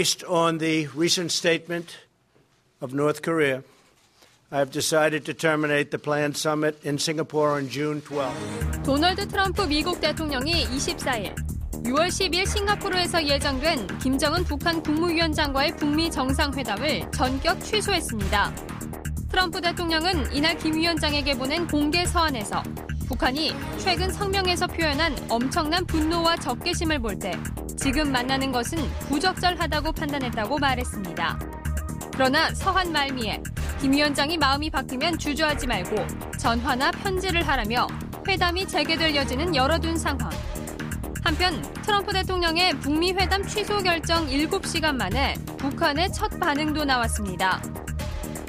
Based on the recent statement of North Korea, I have decided to terminate the planned summit in Singapore on June 12. 도널드 트럼프 미국 대통령이 24일 6월 10일 싱가포르에서 예정된 김정은 북한 국무위원장과의 북미 정상회담을 전격 취소했습니다. 트럼프 대통령은 이날 김 위원장에게 보낸 공개 서한에서 북한이 최근 성명에서 표현한 엄청난 분노와 적개심을 볼 때 지금 만나는 것은 부적절하다고 판단했다고 말했습니다. 그러나 서한 말미에 김 위원장이 마음이 바뀌면 주저하지 말고 전화나 편지를 하라며 회담이 재개될 여지는 열어둔 상황. 한편 트럼프 대통령의 북미 회담 취소 결정 7시간 만에 북한의 첫 반응도 나왔습니다.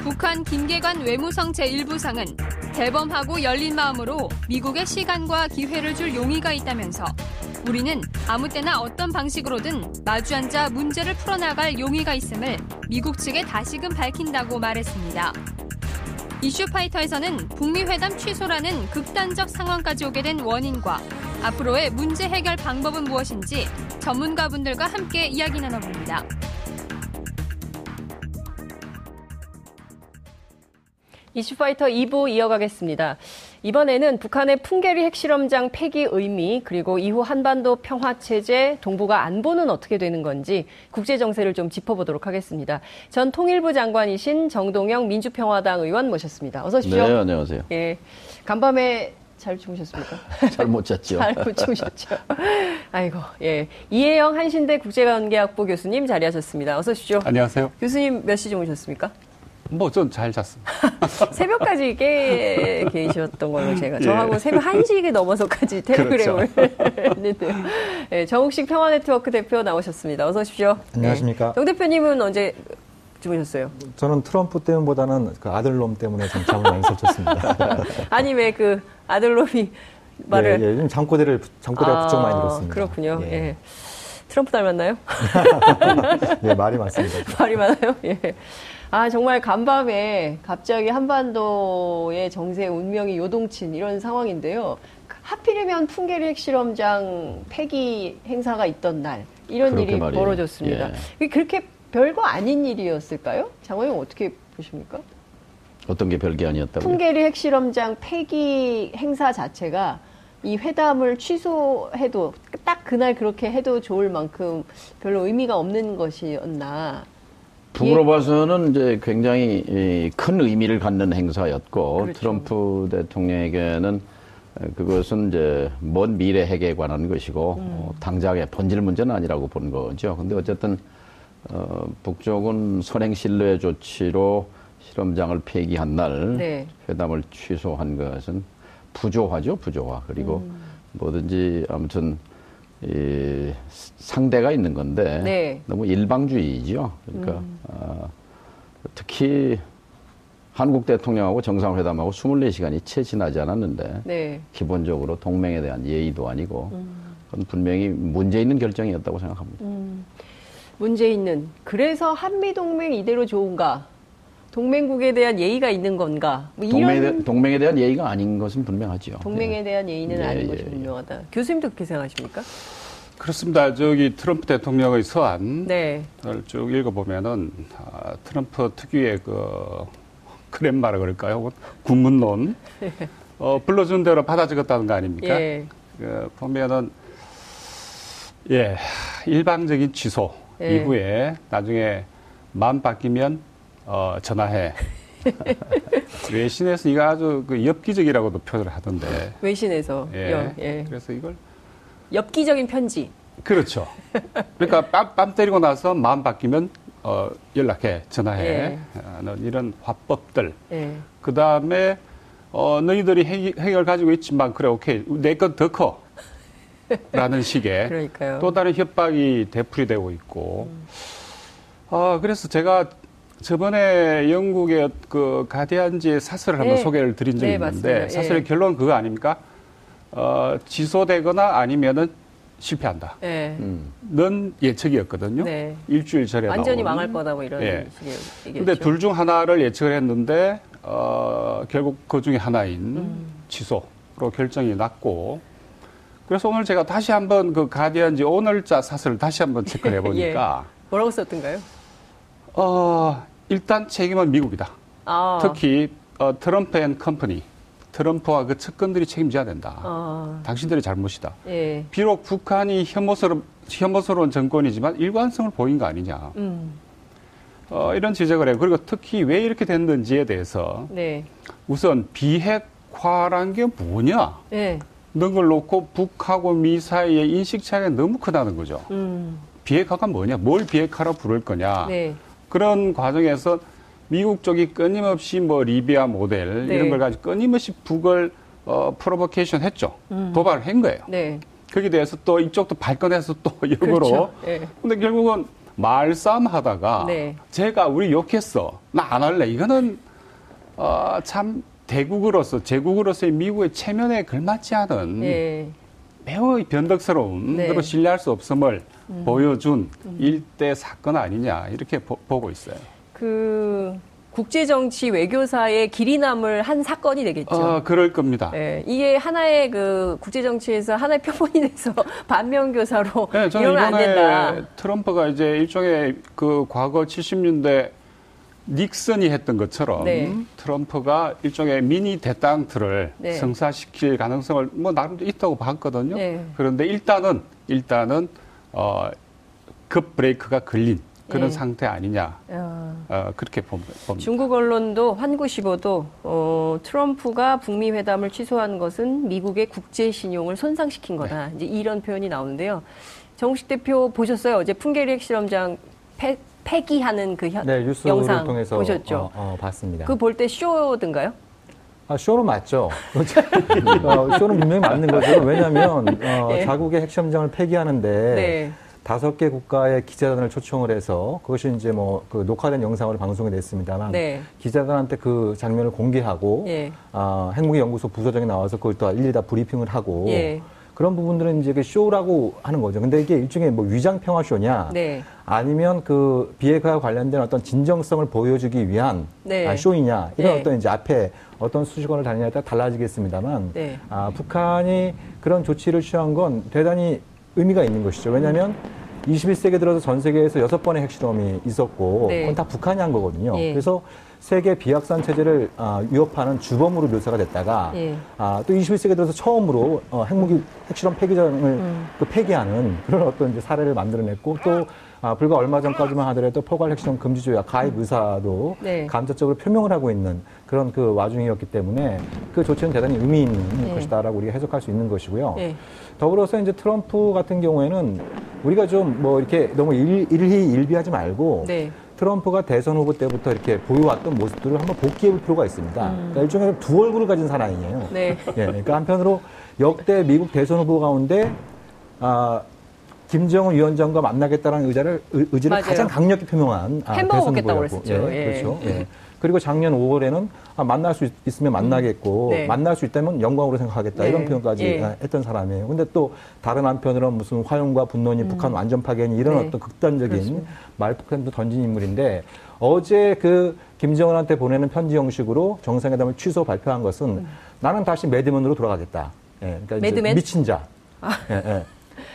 북한 김계관 외무성 제1부상은 대범하고 열린 마음으로 미국의 시간과 기회를 줄 용의가 있다면서 우리는 아무 때나 어떤 방식으로든 마주 앉아 문제를 풀어나갈 용의가 있음을 미국 측에 다시금 밝힌다고 말했습니다. 이슈파이터에서는 북미 회담 취소라는 극단적 상황까지 오게 된 원인과 앞으로의 문제 해결 방법은 무엇인지 전문가분들과 함께 이야기 나눠봅니다. 이슈파이터 2부 이어가겠습니다. 이번에는 북한의 풍계리 핵실험장 폐기 의미 그리고 이후 한반도 평화 체제 동북아 안보는 어떻게 되는 건지 국제 정세를 좀 짚어보도록 하겠습니다. 전 통일부 장관이신 정동영 민주평화당 의원 모셨습니다. 어서 오십시오. 네, 안녕하세요. 예. 간밤에 잘 주무셨습니까? 잘 못 잤죠. 잘 못 주무셨죠. 아이고, 예. 이혜영 한신대 국제관계학부 교수님 자리하셨습니다. 어서 오십시오. 안녕하세요. 교수님 몇 시 주무셨습니까? 뭐좀잘 잤습니다. 새벽까지 깨 계셨던 걸로 제가 저하고 예. 새벽 1시 넘어서까지 텔레그램을 그렇죠. 했는데요. 네, 정욱식 평화네트워크 대표 나오셨습니다. 어서 오십시오. 안녕하십니까. 네. 정 대표님은 언제 주무셨어요? 저는 트럼프 때문보다는 그 아들놈 때문에 좀 잠을 많이 설쳤습니다. 아니 왜 그 아들놈이 말을 예, 예, 잠꼬대를 잠꼬대가 아, 부쩍 많이 들었습니다. 그렇군요. 예. 예. 트럼프 닮았나요? 네, 말이 많습니다. 말이 많아요. 예. 아, 정말 간밤에 갑자기 한반도의 정세 운명이 요동친 이런 상황인데요. 하필이면 풍계리 핵 실험장 폐기 행사가 있던 날 이런 일이 말이에요. 벌어졌습니다. 예. 그렇게 별거 아닌 일이었을까요? 장관님 어떻게 보십니까? 어떤 게 별게 아니었다고요? 풍계리 핵실험장 폐기 행사 자체가 이 회담을 취소해도 딱 그날 그렇게 해도 좋을 만큼 별로 의미가 없는 것이었나 북으로 예. 봐서는 이제 굉장히 큰 의미를 갖는 행사였고 그렇죠. 트럼프 대통령에게는 그것은 이제 먼 미래 핵에 관한 것이고 음. 어, 당장의 본질 문제는 아니라고 본 거죠. 근데 어쨌든 어, 북쪽은 선행 신뢰 조치로 실험장을 폐기한 날 네. 회담을 취소한 것은 부조화죠, 부조화. 그리고 음. 뭐든지 아무튼 이 상대가 있는 건데 네. 너무 일방주의죠. 그러니까 음. 어, 특히 한국 대통령하고 정상회담하고 24시간이 채 지나지 않았는데 네. 기본적으로 동맹에 대한 예의도 아니고 음. 그건 분명히 문제 있는 결정이었다고 생각합니다. 음. 문제 있는 그래서 한미 동맹 이대로 좋은가? 동맹국에 대한 예의가 있는 건가? 뭐 동맹에, 대, 동맹에, 대한 예의가 아닌 것은 분명하죠. 동맹에 예. 대한 예의는 예, 아닌 예, 것이 예. 분명하다. 교수님도 그렇게 생각하십니까? 그렇습니다. 저기 트럼프 대통령의 서한을 네. 쭉 읽어보면은 아, 트럼프 특유의 그 크렘마라 그럴까요? 혹은 군문론 어, 불러준 대로 받아 적었다는 거 아닙니까? 예. 그, 보면은 예 일방적인 취소 예. 이후에 나중에 마음 바뀌면 어, 전화해. 외신에서 이거 아주 그 엽기적이라고도 표현을 하던데. 외신에서. 예. 여, 예. 그래서 이걸 엽기적인 편지. 그렇죠. 그러니까 뺨, 뺨 때리고 나서 마음 바뀌면 어, 연락해, 전화해. 예. 어, 이런 화법들. 예. 그 다음에 어, 너희들이 핵, 을 가지고 있지만 그래 오케이 내 건 더 커. 라는 식의 그러니까요. 또 다른 협박이 되풀이 되고 있고. 음. 어, 그래서 제가 저번에 영국의 그 가디안지의 사설을 네. 한번 소개를 드린 적이 네, 있는데 맞습니다. 사설의 예. 결론은 그거 아닙니까? 어, 지소되거나 아니면은 실패한다. 네. 음. 넌 예측이었거든요. 네. 일주일 전에 완전히 나온. 망할 거다 뭐 이런 예. 식의 얘기였죠. 근데 둘 중 하나를 예측을 했는데 어, 결국 그 중에 하나인 음. 취소로 결정이 났고 그래서 오늘 제가 다시 한번 그 가디언지 오늘자 사설을 다시 한번 체크를 해보니까 예. 뭐라고 썼던가요? 어, 일단 책임은 미국이다. 아. 특히 어, Trump and company. 트럼프와 그 측근들이 책임져야 된다. 아. 당신들의 잘못이다. 예. 비록 북한이 혐오스러, 혐오스러운 정권이지만 일관성을 보인 거 아니냐. 음. 어, 이런 지적을 해요. 그리고 특히 왜 이렇게 됐는지에 대해서 네. 우선 비핵화란 게 뭐냐. 네. 이런 걸 놓고 북하고 미 사이의 인식 차이가 너무 크다는 거죠. 음. 비핵화가 뭐냐, 뭘 비핵화로 부를 거냐. 네. 그런 과정에서 미국 쪽이 끊임없이 뭐 리비아 모델 네. 이런 걸 가지고 끊임없이 북을 어, 프로보케이션 했죠. 음. 도발을 한 거예요. 네. 거기에 대해서 또 이쪽도 발끈해서 또 역으로. 그렇죠. 네. 근데 결국은 말싸움 하다가 네. 제가 우리 욕했어. 나 안 할래. 이거는 어, 참 대국으로서 제국으로서의 미국의 체면에 걸맞지 않은 네. 매우 변덕스러운 네. 그리고 신뢰할 수 없음을 음. 보여준 음. 일대 사건 아니냐 이렇게 보, 고 있어요. 그 국제 정치 외교사의 길이 남을 한 사건이 되겠죠. 어, 그럴 겁니다. 네, 이게 하나의 그 국제 정치에서 하나의 표본이 돼서 반면 교사로 네, 저는 이번에 트럼프가 이제 일종의 그 과거 70년대 닉슨이 했던 것처럼 네. 트럼프가 일종의 미니 대땅트를 네. 성사시킬 가능성을 뭐 나름대로 있다고 봤거든요. 네. 그런데 일단은 일단은 어, 급 브레이크가 걸린 그런 네. 상태 아니냐 어. 어, 그렇게 봅니다. 중국 언론도 환구시보도 어, 트럼프가 북미 회담을 취소한 것은 미국의 국제 신용을 손상시킨 거다. 네. 이제 이런 표현이 나오는데요. 정식 대표 보셨어요? 어제 풍계리 핵 실험장 폐, 폐기하는 그 현, 네, 영상 통해서 보셨죠? 어, 어, 봤습니다. 그 볼 때 쇼든가요? 아, 쇼는 맞죠. 어, 쇼는 분명히 맞는 거죠. 왜냐하면 어, 네. 자국의 핵시험장을 폐기하는데 네. 다섯 개 국가의 기자단을 초청을 해서 그것이 이제 뭐 그 녹화된 영상으로 방송이 됐습니다만 네. 기자단한테 그 장면을 공개하고 예. 아, 핵무기 연구소 부서장이 나와서 그걸 또 일일이 다 브리핑을 하고 예. 그런 부분들은 이제 그 쇼라고 하는 거죠. 근데 이게 일종의 뭐 위장 평화 쇼냐, 네. 아니면 그 비핵화와 관련된 어떤 진정성을 보여주기 위한 네. 아, 쇼이냐 이런 네. 어떤 이제 앞에 어떤 수식어를 다니냐에 따라 달라지겠습니다만, 네. 아, 북한이 그런 조치를 취한 건 대단히 의미가 있는 것이죠. 왜냐하면 21세기 들어서 전 세계에서 여섯 번의 핵실험이 있었고, 네. 그건 다 북한이 한 거거든요. 예. 그래서 세계 비확산 체제를 아, 위협하는 주범으로 묘사가 됐다가 예. 아, 또 21세기 들어서 처음으로 어, 핵무기 핵실험 폐기장을 음. 그 폐기하는 그런 어떤 이제 사례를 만들어냈고 또 아, 불과 얼마 전까지만 하더라도 포괄 핵실험 금지 조약 가입 의사도 네. 감적적으로 표명을 하고 있는 그런 그 와중이었기 때문에 그 조치는 대단히 의미 있는 네. 것이다라고 우리가 해석할 수 있는 것이고요. 네. 더불어서 이제 트럼프 같은 경우에는 우리가 좀 뭐 이렇게 너무 일, 일희일비하지 말고 네. 트럼프가 대선 후보 때부터 이렇게 보여왔던 모습들을 한번 복귀해 볼 필요가 있습니다. 음. 그러니까 일종의 두 얼굴을 가진 사람이에요. 네. 예, 그러니까 한편으로 역대 미국 대선 후보 가운데 아, 김정은 위원장과 만나겠다는 의자를 의 지를 맞아요. 가장 강력히 표명한 아, 대선 후보였고, 예, 예. 그렇죠. 예. 그리고 작년 5월에는 아, 만날 수 있, 으면 만나겠고 음. 네. 만날 수 있다면 영광으로 생각하겠다 네. 이런 표현까지 예. 했던 사람이에요. 근데 또 다른 한편으로는 무슨 화용과 분노니 음. 북한 완전 파괴니 이런 네. 어떤 극단적인 말폭탄도 던진 인물인데 어제 그 김정은한테 보내는 편지 형식으로 정상회담을 취소 발표한 것은 음. 나는 다시 매드맨으로 돌아가겠다. 예, 그러니까 매드맨? 미친 자. 아. 예, 예.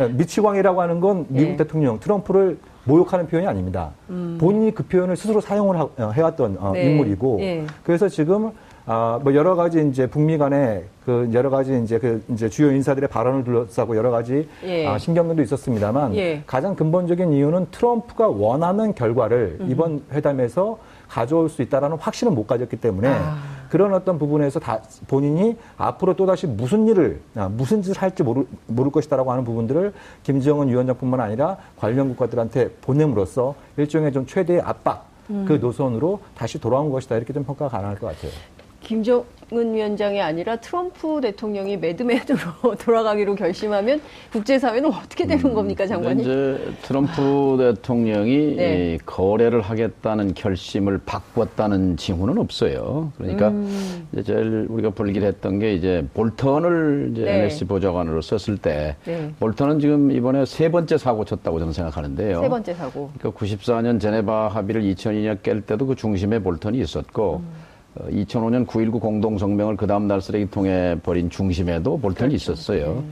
미치광이라고 하는 건 미국 예. 대통령 트럼프를 모욕하는 표현이 아닙니다. 음. 본인이 그 표현을 스스로 사용을 하, 어, 해왔던 어, 네. 인물이고 예. 그래서 지금 아, 뭐 여러 가지 이제 북미 간에 그 여러 가지 이제 그 이제 주요 인사들의 발언을 둘러싸고 여러 가지 예. 아, 신경전도 있었습니다만 예. 가장 근본적인 이유는 트럼프가 원하는 결과를 음. 이번 회담에서 가져올 수 있다라는 확신을 못 가졌기 때문에 아. 그런 어떤 부분에서 다 본인이 앞으로 또다시 무슨 일을 아, 무슨 짓을 할지 모를, 모를 것이다라고 하는 부분들을 김정은 위원장뿐만 아니라 관련 국가들한테 보냄으로써 일종의 좀 최대의 압박 그 음. 그 노선으로 다시 돌아온 것이다 이렇게 좀 평가가 가능할 것 같아요. 김정은 위원장이 아니라 트럼프 대통령이 매드맨으로 돌아가기로 결심하면 국제사회는 어떻게 되는 음, 겁니까, 장관님? 이제 트럼프 대통령이 네. 거래를 하겠다는 결심을 바꿨다는 징후는 없어요. 그러니까 음. 이제 제일 우리가 불길했던 게 이제 볼턴을 이제 네. NSC 보좌관으로 썼을 때 네. 볼턴은 지금 이번에 세 번째 사고 쳤다고 저는 생각하는데요. 세 번째 사고. 그러니까 94년 제네바 합의를 2002년 깰 때도 그 중심에 볼턴이 있었고 음. 2005년 9.19 공동성명을 그 다음 날 쓰레기통에 버린 중심에도 볼턴이 그렇죠. 있었어요. 네.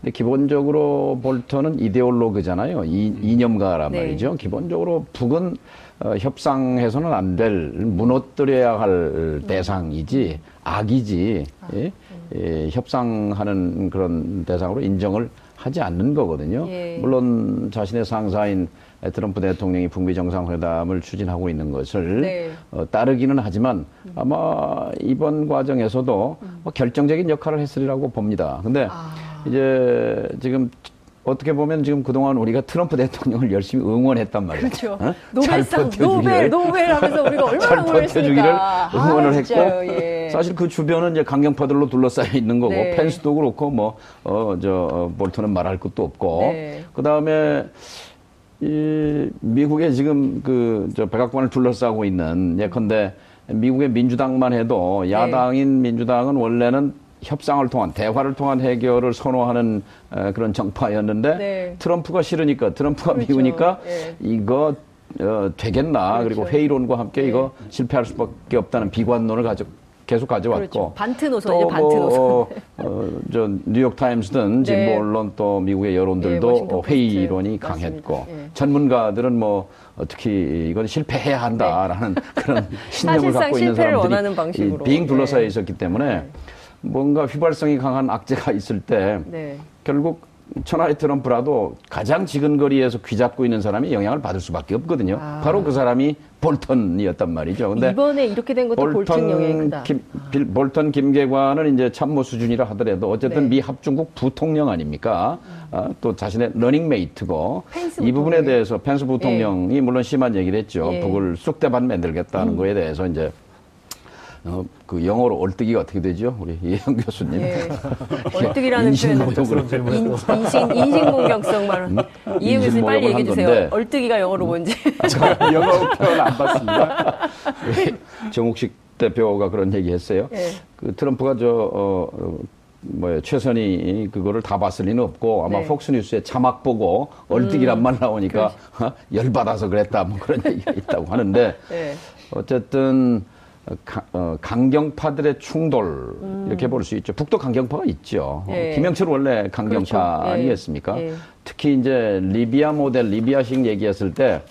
근데 기본적으로 볼턴은 이데올로그잖아요. 이, 이념가란 네. 말이죠. 기본적으로 북은 어, 협상해서는 안 될 무너뜨려야 할 대상이지 악이지 아, 예? 예, 협상하는 그런 대상으로 인정을 하지 않는 거거든요. 예. 물론 자신의 상사인 트럼프 대통령이 북미 정상회담을 추진하고 있는 것을 네. 어, 따르기는 하지만 아마 이번 과정에서도 음. 뭐 결정적인 역할을 했으리라고 봅니다. 근데 아. 이제 지금 어떻게 보면 지금 그동안 우리가 트럼프 대통령을 열심히 응원했단 말이에요. 그렇죠. 어? 노벨상, 노벨, 노벨 하면서 우리가 얼마나 버텨주기를 응원을 아, 했고, 예. 사실 그 주변은 이제 강경파들로 둘러싸여 있는 거고, 네. 펜스도 그렇고, 뭐, 어, 저, 어, 볼턴은 말할 것도 없고, 네. 그 다음에, 이, 미국의 지금 그, 저, 백악관을 둘러싸고 있는, 예컨대, 미국의 민주당만 해도 네. 야당인 네. 민주당은 원래는 협상을 통한 대화를 통한 해결을 선호하는 그런 정파였는데 네. 트럼프가 싫으니까 트럼프가 그렇죠. 미우니까 네. 이거 어, 되겠나 그렇죠. 그리고 회의론과 함께 네. 이거 실패할 수밖에 없다는 비관론을 가져 계속 가져왔고 그렇죠. 반트 노선 이제 반트 노선 뭐, 어, 저 뉴욕 타임스든 진보 네. 언론 또 미국의 여론들도 네, 회의론이 강했고 네. 전문가들은 뭐 특히 이건 실패해야 한다라는 그런 신념을 갖고 있는 사람들이 빙 둘러싸여 있었기 때문에 뭔가 휘발성이 강한 악재가 있을 때 네. 결국 천하의 트럼프라도 가장 지근거리에서 귀잡고 있는 사람이 영향을 받을 수밖에 없거든요. 아. 바로 그 사람이 볼턴이었단 말이죠. 근데 이번에 이렇게 된 것도 볼턴, 영향이 다 김, 빌, 볼턴 김계관은 이제 참모 수준이라 하더라도 어쨌든 네. 미 합중국 부통령 아닙니까? 음. 아, 또 자신의 러닝메이트고 이 부분에 대해서 펜스 부통령이 네. 물론 심한 얘기를 했죠. 예. 북을 쑥대밭 만들겠다는 음. 거에 대해서 이제 어, 그 영어로 얼뜨기가 어떻게 되죠? 우리 이혜영 교수님. 예. 얼뜨기라는 표현. 인신, 인신 공격성 말. 음? 이혜영 교수님 빨리 얘기해 주세요. 얼뜨기가 영어로 뭔지. 제가 영어 표현 안 봤습니다. 정욱식 대표가 그런 얘기 했어요. 예. 그 트럼프가 저, 어, 어 뭐야 최선이 그거를 다 봤을 리는 없고 아마 네. 폭스뉴스에 자막 보고 얼뜨기란 음. 말 나오니까 어? 열받아서 그랬다 뭐 그런 얘기가 있다고 하는데 네. 어쨌든 어, 강경파들의 충돌 음. 이렇게 볼 수 있죠. 북도 강경파가 있죠. 예. 김영철 원래 강경파 그렇죠. 예. 아니겠습니까? 예. 특히 이제 리비아 모델, 리비아식 얘기했을 때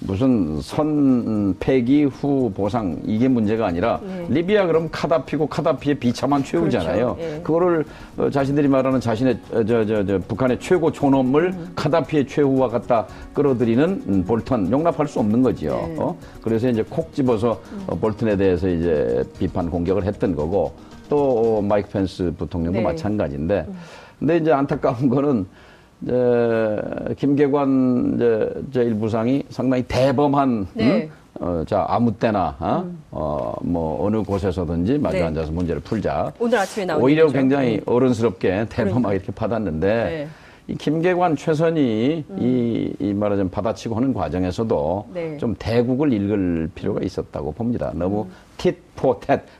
무슨 선 폐기 후 보상 이게 문제가 아니라 네. 리비아 그럼 카다피고 카다피의 비참한 최후잖아요. 그렇죠. 네. 그거를 어, 자신들이 말하는 자신의 저저저 저, 저, 북한의 최고 존엄을 음. 카다피의 최후와 갖다 끌어들이는 음, 볼턴 용납할 수 없는 거지요. 네. 어? 그래서 이제 콕 집어서 음. 어, 볼턴에 대해서 이제 비판 공격을 했던 거고 또 어, 마이크 펜스 부통령도 네. 마찬가지인데 음. 근데 이제 안타까운 거는 에, 김계관 이제 제1부상이 상당히 대범한 네. 음? 어, 자 아무 때나 어? 음. 어, 뭐 어느 곳에서든지 마주 네. 앉아서 문제를 풀자. 오늘 아침에 나온 오히려 얘기죠. 굉장히 네. 어른스럽게 대범하게. 이렇게 받았는데 네. 이 김계관 최선이 음. 이, 이 말하자면 받아치고 하는 과정에서도 네. 좀 대국을 읽을 필요가 있었다고 봅니다. 너무 음. tit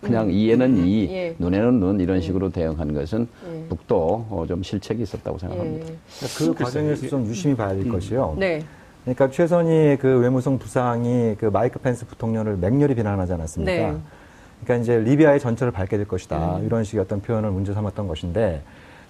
그냥 음. 이에는 이 예. 눈에는 눈 이런 예. 식으로 대응한 것은 예. 북도 어, 좀 실책이 있었다고 생각합니다. 예. 그 과정에서 좀 유심히 봐야 될 음. 것이요. 네. 그러니까 최선희 그 외무성 부상이 그 마이크 펜스 부통령을 맹렬히 비난하지 않았습니까? 네. 그러니까 이제 리비아의 전철을 밟게 될 것이다 음. 이런 식의 어떤 표현을 문제 삼았던 것인데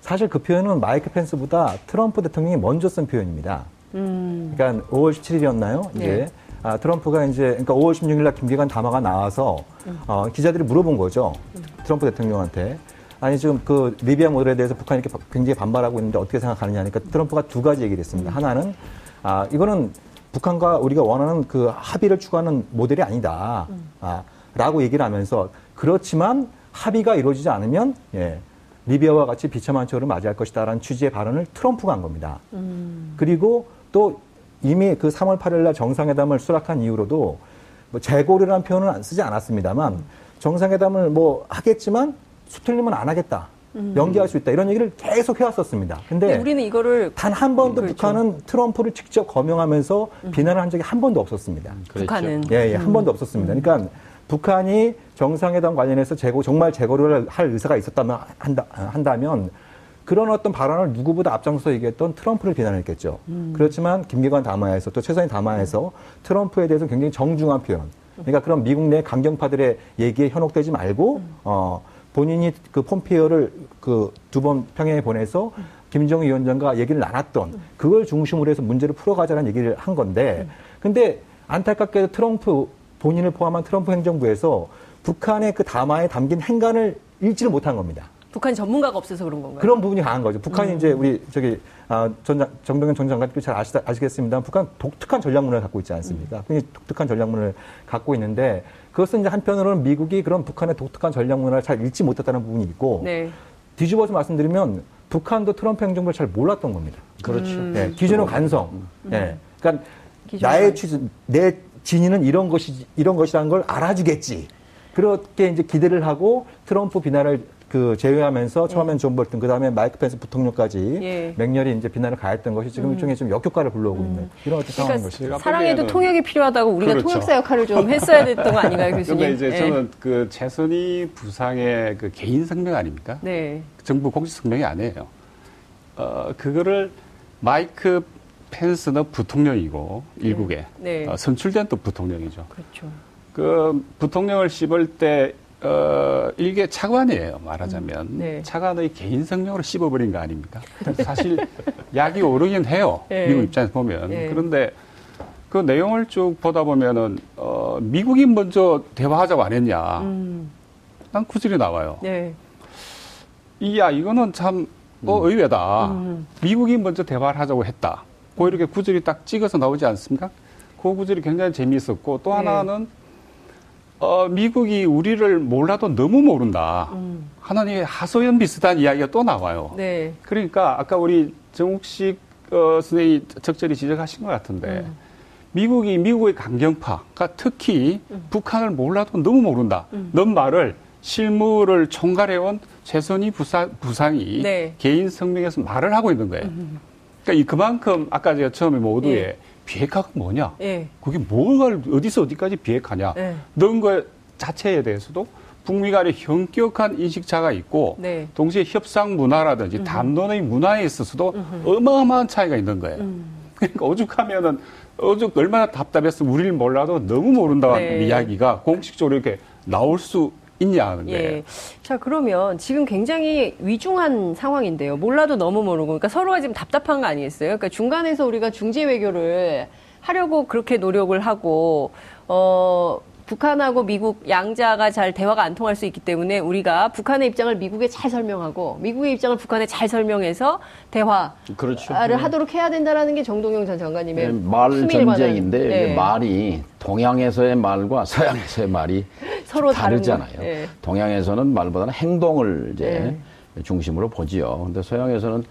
사실 그 표현은 마이크 펜스보다 트럼프 대통령이 먼저 쓴 표현입니다. 음. 그러니까 5월 17일이었나요? 이제 네. 아, 트럼프가 이제 그러니까 5월 16일 날 김기관 담화가 나와서 음. 어, 기자들이 물어본 거죠. 음. 트럼프 대통령한테. 아니 지금 그 리비아 모델에 대해서 북한이 이렇게 굉장히 반발하고 있는데 어떻게 생각하느냐 하니까 트럼프가 두 가지 얘기를 했습니다. 음. 하나는 아 이거는 북한과 우리가 원하는 그 합의를 추구하는 모델이 아니다. 음. 아, 라고 얘기를 하면서 그렇지만 합의가 이루어지지 않으면 예, 리비아와 같이 비참한 처를 맞이할 것이다라는 취지의 발언을 트럼프가 한 겁니다. 음. 그리고 또 이미 그 3월 8일 날 정상회담을 수락한 이후로도 뭐 재고리라는 표현은 안 쓰지 않았습니다만 음. 정상회담을 뭐 하겠지만 수틀림은 안 하겠다. 음. 연기할 수 있다 이런 얘기를 계속 해왔었습니다. 근데 우리는 이거를 단 한 번도 그렇죠. 북한은 트럼프를 직접 거명하면서 음. 비난을 한 적이 한 번도 없었습니다. 그렇죠. 북한은 예, 예, 한 번도 없었습니다. 그러니까 북한이 정상회담 관련해서 재고 정말 재고를 할 의사가 있었다면 한다, 한다면 그런 어떤 발언을 누구보다 앞장서 얘기했던 트럼프를 비난했겠죠. 음. 그렇지만 김기관 담화에서 또 최선희 담화에서 트럼프에 대해서 굉장히 정중한 표현. 그러니까 그런 미국 내 강경파들의 얘기에 현혹되지 말고 음. 어 본인이 그 폼페이오를 그 두 번 평양에 보내서 김정은 위원장과 얘기를 나눴던 그걸 중심으로 해서 문제를 풀어가자는 얘기를 한 건데 근데 안타깝게도 트럼프 본인을 포함한 트럼프 행정부에서 북한의 그 담화에 담긴 행간을 읽지를 못한 겁니다. 북한 전문가가 없어서 그런 건가요? 그런 부분이 강한 거죠. 북한이 음. 이제 우리 저기 아, 전 정병현 전 장관님도 잘 아시, 아시겠습니다. 북한 독특한 전략문을 갖고 있지 않습니까? 음. 독특한 전략문을 갖고 있는데 그것은 이제 한편으로는 미국이 그런 북한의 독특한 전략문을 잘 읽지 못했다는 부분이 있고 네. 뒤집어서 말씀드리면 북한도 트럼프 행정부를 잘 몰랐던 겁니다. 그렇죠. 음. 네, 기준은 간성. 음. 네. 그러니까 나의 취지, 내 진의는 이런 것이 이런 것이라는 걸 알아주겠지. 그렇게 이제 기대를 하고 트럼프 비난을 그 제외하면서 처음엔 예. 존 볼튼, 그 다음에 마이크 펜스 부통령까지 예. 맹렬히 이제 비난을 가했던 것이 지금 음. 일종의 좀 역효과를 불러오고 있는 음. 이런 어떤 그러니까 상황인 것이죠. 사랑에도 통역이 필요하다고 우리가 그렇죠. 통역사 역할을 좀 했어야 됐던 거 아닌가요, 교수님? 근데 이제 예. 저는 그 최선희 부상의 그 개인 성명 아닙니까? 네. 정부 공식 성명이 아니에요. 어, 그거를 마이크 펜스는 부통령이고 일국에 네. 어, 선출된 또 부통령이죠. 그렇죠. 그 부통령을 씹을 때 어, 이게 차관이에요, 말하자면. 음, 네. 차관의 개인 성명으로 씹어버린 거 아닙니까? 사실 약이 오르긴 해요. 네. 미국 입장에서 보면. 네. 그런데 그 내용을 쭉 보다 보면은, 어, 미국이 먼저 대화하자고 안 했냐. 음. 난 구질이 나와요. 네. 이야, 이거는 참, 어, 음. 의외다. 음. 미국이 먼저 대화를 하자고 했다. 그 이렇게 구질이 딱 찍어서 나오지 않습니까? 그 구질이 굉장히 재미있었고, 또 네. 하나는 어, 미국이 우리를 몰라도 너무 모른다. 음. 하나님의 하소연 비슷한 이야기가 또 나와요. 네. 그러니까 아까 우리 정욱식 어, 선생님이 적절히 지적하신 것 같은데 음. 미국이 미국의 강경파가 특히 음. 북한을 몰라도 너무 모른다. 음. 넌 말을 실무를 총괄해온 최선희 부사, 부상이 네. 개인 성명에서 말을 하고 있는 거예요. 음. 그러니까 이 그만큼 아까 제가 처음에 모두에 네. 비핵화가 뭐냐? 예. 그게 뭘 어디서 어디까지 비핵화냐? 예. 넣은 거 자체에 대해서도 북미 간의 현격한 인식차가 있고 네. 동시에 협상 문화라든지 음. 담론의 문화에 있어서도 음흠. 어마어마한 차이가 있는 거예요. 음. 그러니까 오죽하면은 오죽 얼마나 답답해서 우리를 몰라도 너무 모른다는 네. 이야기가 공식적으로 이렇게 나올 수 있냐는 예. 거예요. 자, 그러면 지금 굉장히 위중한 상황인데요. 몰라도 너무 모르고. 그러니까 서로가 지금 답답한 거 아니겠어요? 그러니까 중간에서 우리가 중재 외교를 하려고 그렇게 노력을 하고, 어, 북한하고 미국 양자가 잘 대화가 안 통할 수 있기 때문에 우리가 북한의 입장을 미국에 잘 설명하고 미국의 입장을 북한에 잘 설명해서 대화를 그렇죠. 네. 하도록 해야 된다라는 게 정동영 전 장관님의 네, 말 전쟁인데 네. 말이 동양에서의 말과 서양에서의 말이 서로 다르잖아요. 네. 동양에서는 말보다는 행동을 이제 네. 중심으로 보지요. 근데 서양에서는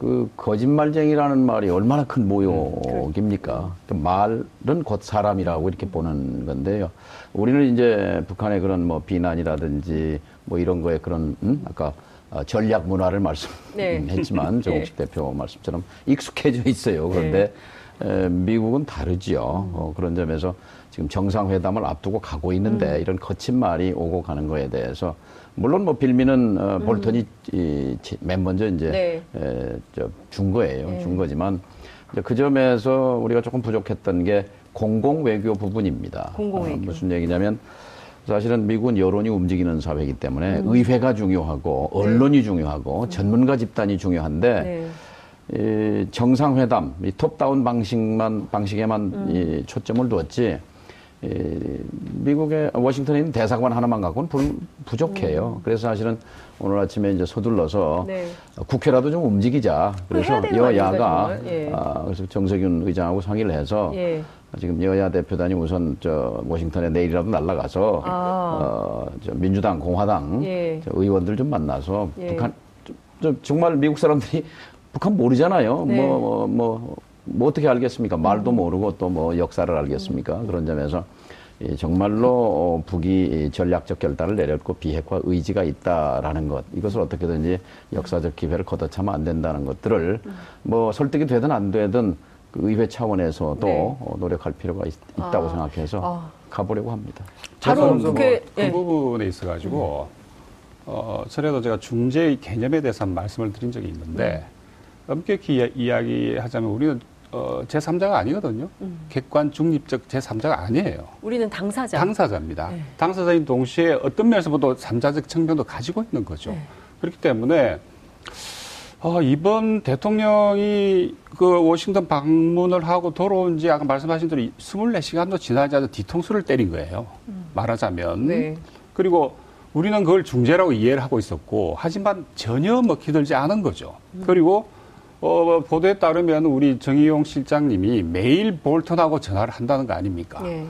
그 거짓말쟁이라는 말이 얼마나 큰 모욕입니까? 그 말은 곧 사람이라고 이렇게 보는 건데요. 우리는 이제 북한의 그런 뭐 비난이라든지 뭐 이런 거에 그런 음? 아까 어, 전략 문화를 말씀했지만 네. 정옥식 네. 대표 말씀처럼 익숙해져 있어요. 그런데 네. 에, 미국은 다르지요. 어, 그런 점에서 지금 정상회담을 앞두고 가고 있는데 음. 이런 거친 말이 오고 가는 거에 대해서 물론 뭐 빌미는 어, 음. 볼턴이 이, 맨 먼저 이제 네. 에, 저, 준 거예요. 네. 준 거지만 그 점에서 우리가 조금 부족했던 게 공공 외교 부분입니다. 공공 외교. 어, 무슨 얘기냐면 사실은 미국은 여론이 움직이는 사회이기 때문에 음. 의회가 중요하고 네. 언론이 네. 중요하고 전문가 집단이 중요한데 네. 이 정상회담, 이 톱다운 방식만 방식에만 음. 이 초점을 두었지 미국의 워싱턴에 있는 대사관 하나만 갖고는 불, 부족해요. 음. 그래서 사실은 오늘 아침에 이제 서둘러서 네. 국회라도 좀 움직이자. 그래서 여야가 예. 아, 그래서 정세균 의장하고 상의를 해서 예. 지금 여야 대표단이 우선 저 워싱턴에 내일이라도 날라가서 아. 어, 저 민주당, 공화당 예. 저 의원들 좀 만나서 예. 북한 좀, 정말 미국 사람들이 북한 모르잖아요. 네. 뭐, 뭐, 뭐, 뭐 어떻게 알겠습니까? 말도 모르고 또 뭐 역사를 알겠습니까? 그런 점에서 정말로 어, 북이 전략적 결단을 내렸고 비핵화 의지가 있다라는 것 이것을 어떻게든지 역사적 기회를 걷어차면 안 된다는 것들을 뭐 설득이 되든 안 되든 그 의회 차원에서도 네. 어, 노력할 필요가 있, 다고 아. 생각해서 아. 가보려고 합니다. 바로 그게 뭐그 예. 부분에 있어가지고 어, 전에도 제가 중재의 개념에 대해서 말씀을 드린 적이 있는데 네. 엄격히 이야기하자면 우리는 어, 제3자가 아니거든요. 음. 객관 중립적 제3자가 아니에요. 우리는 당사자. 당사자입니다. 네. 당사자인 동시에 어떤 면에서 보도 3자적 측면도 가지고 있는 거죠. 네. 그렇기 때문에 어, 이번 대통령이 그 워싱턴 방문을 하고 돌아온 지 아까 말씀하신 대로 24시간도 지나지 않아 뒤통수를 때린 거예요. 음. 말하자면. 네. 그리고 우리는 그걸 중재라고 이해를 하고 있었고, 하지만 전혀 먹히들지 않은 거죠. 음. 그리고 어, 보도에 따르면 우리 정의용 실장님이 매일 볼턴하고 전화를 한다는 거 아닙니까? 네.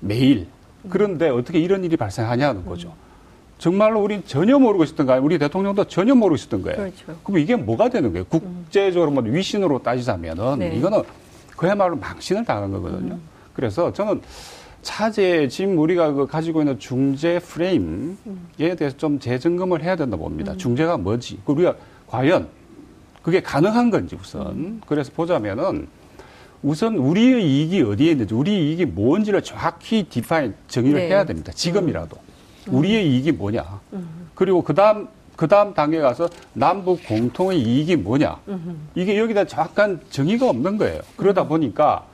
매일. 그런데 어떻게 이런 일이 발생하냐는 거죠. 음. 정말로 우리는 전혀 모르고 있었던 거예요. 우리 대통령도 전혀 모르고 있었던 거예요. 그렇죠. 그럼 이게 뭐가 되는 거예요? 국제적으로 뭐 위신으로 따지자면은 네. 이거는 그야말로 망신을 당한 거거든요. 음. 그래서 저는 차제 지금 우리가 그 가지고 있는 중재 프레임에 대해서 좀 재점검을 해야 된다 봅니다. 음. 중재가 뭐지? 우리가 과연 그게 가능한 건지 우선. 음. 그래서 보자면은 우선 우리의 이익이 어디에 있는지, 우리 이익이 뭔지를 정확히 디파인 정의를 네. 해야 됩니다. 지금이라도. 음. 우리의 이익이 뭐냐. 음. 그리고 그 다음, 그 다음 단계 가서 남북 공통의 이익이 뭐냐. 음. 이게 여기다 정확한 정의가 없는 거예요. 그러다 음. 보니까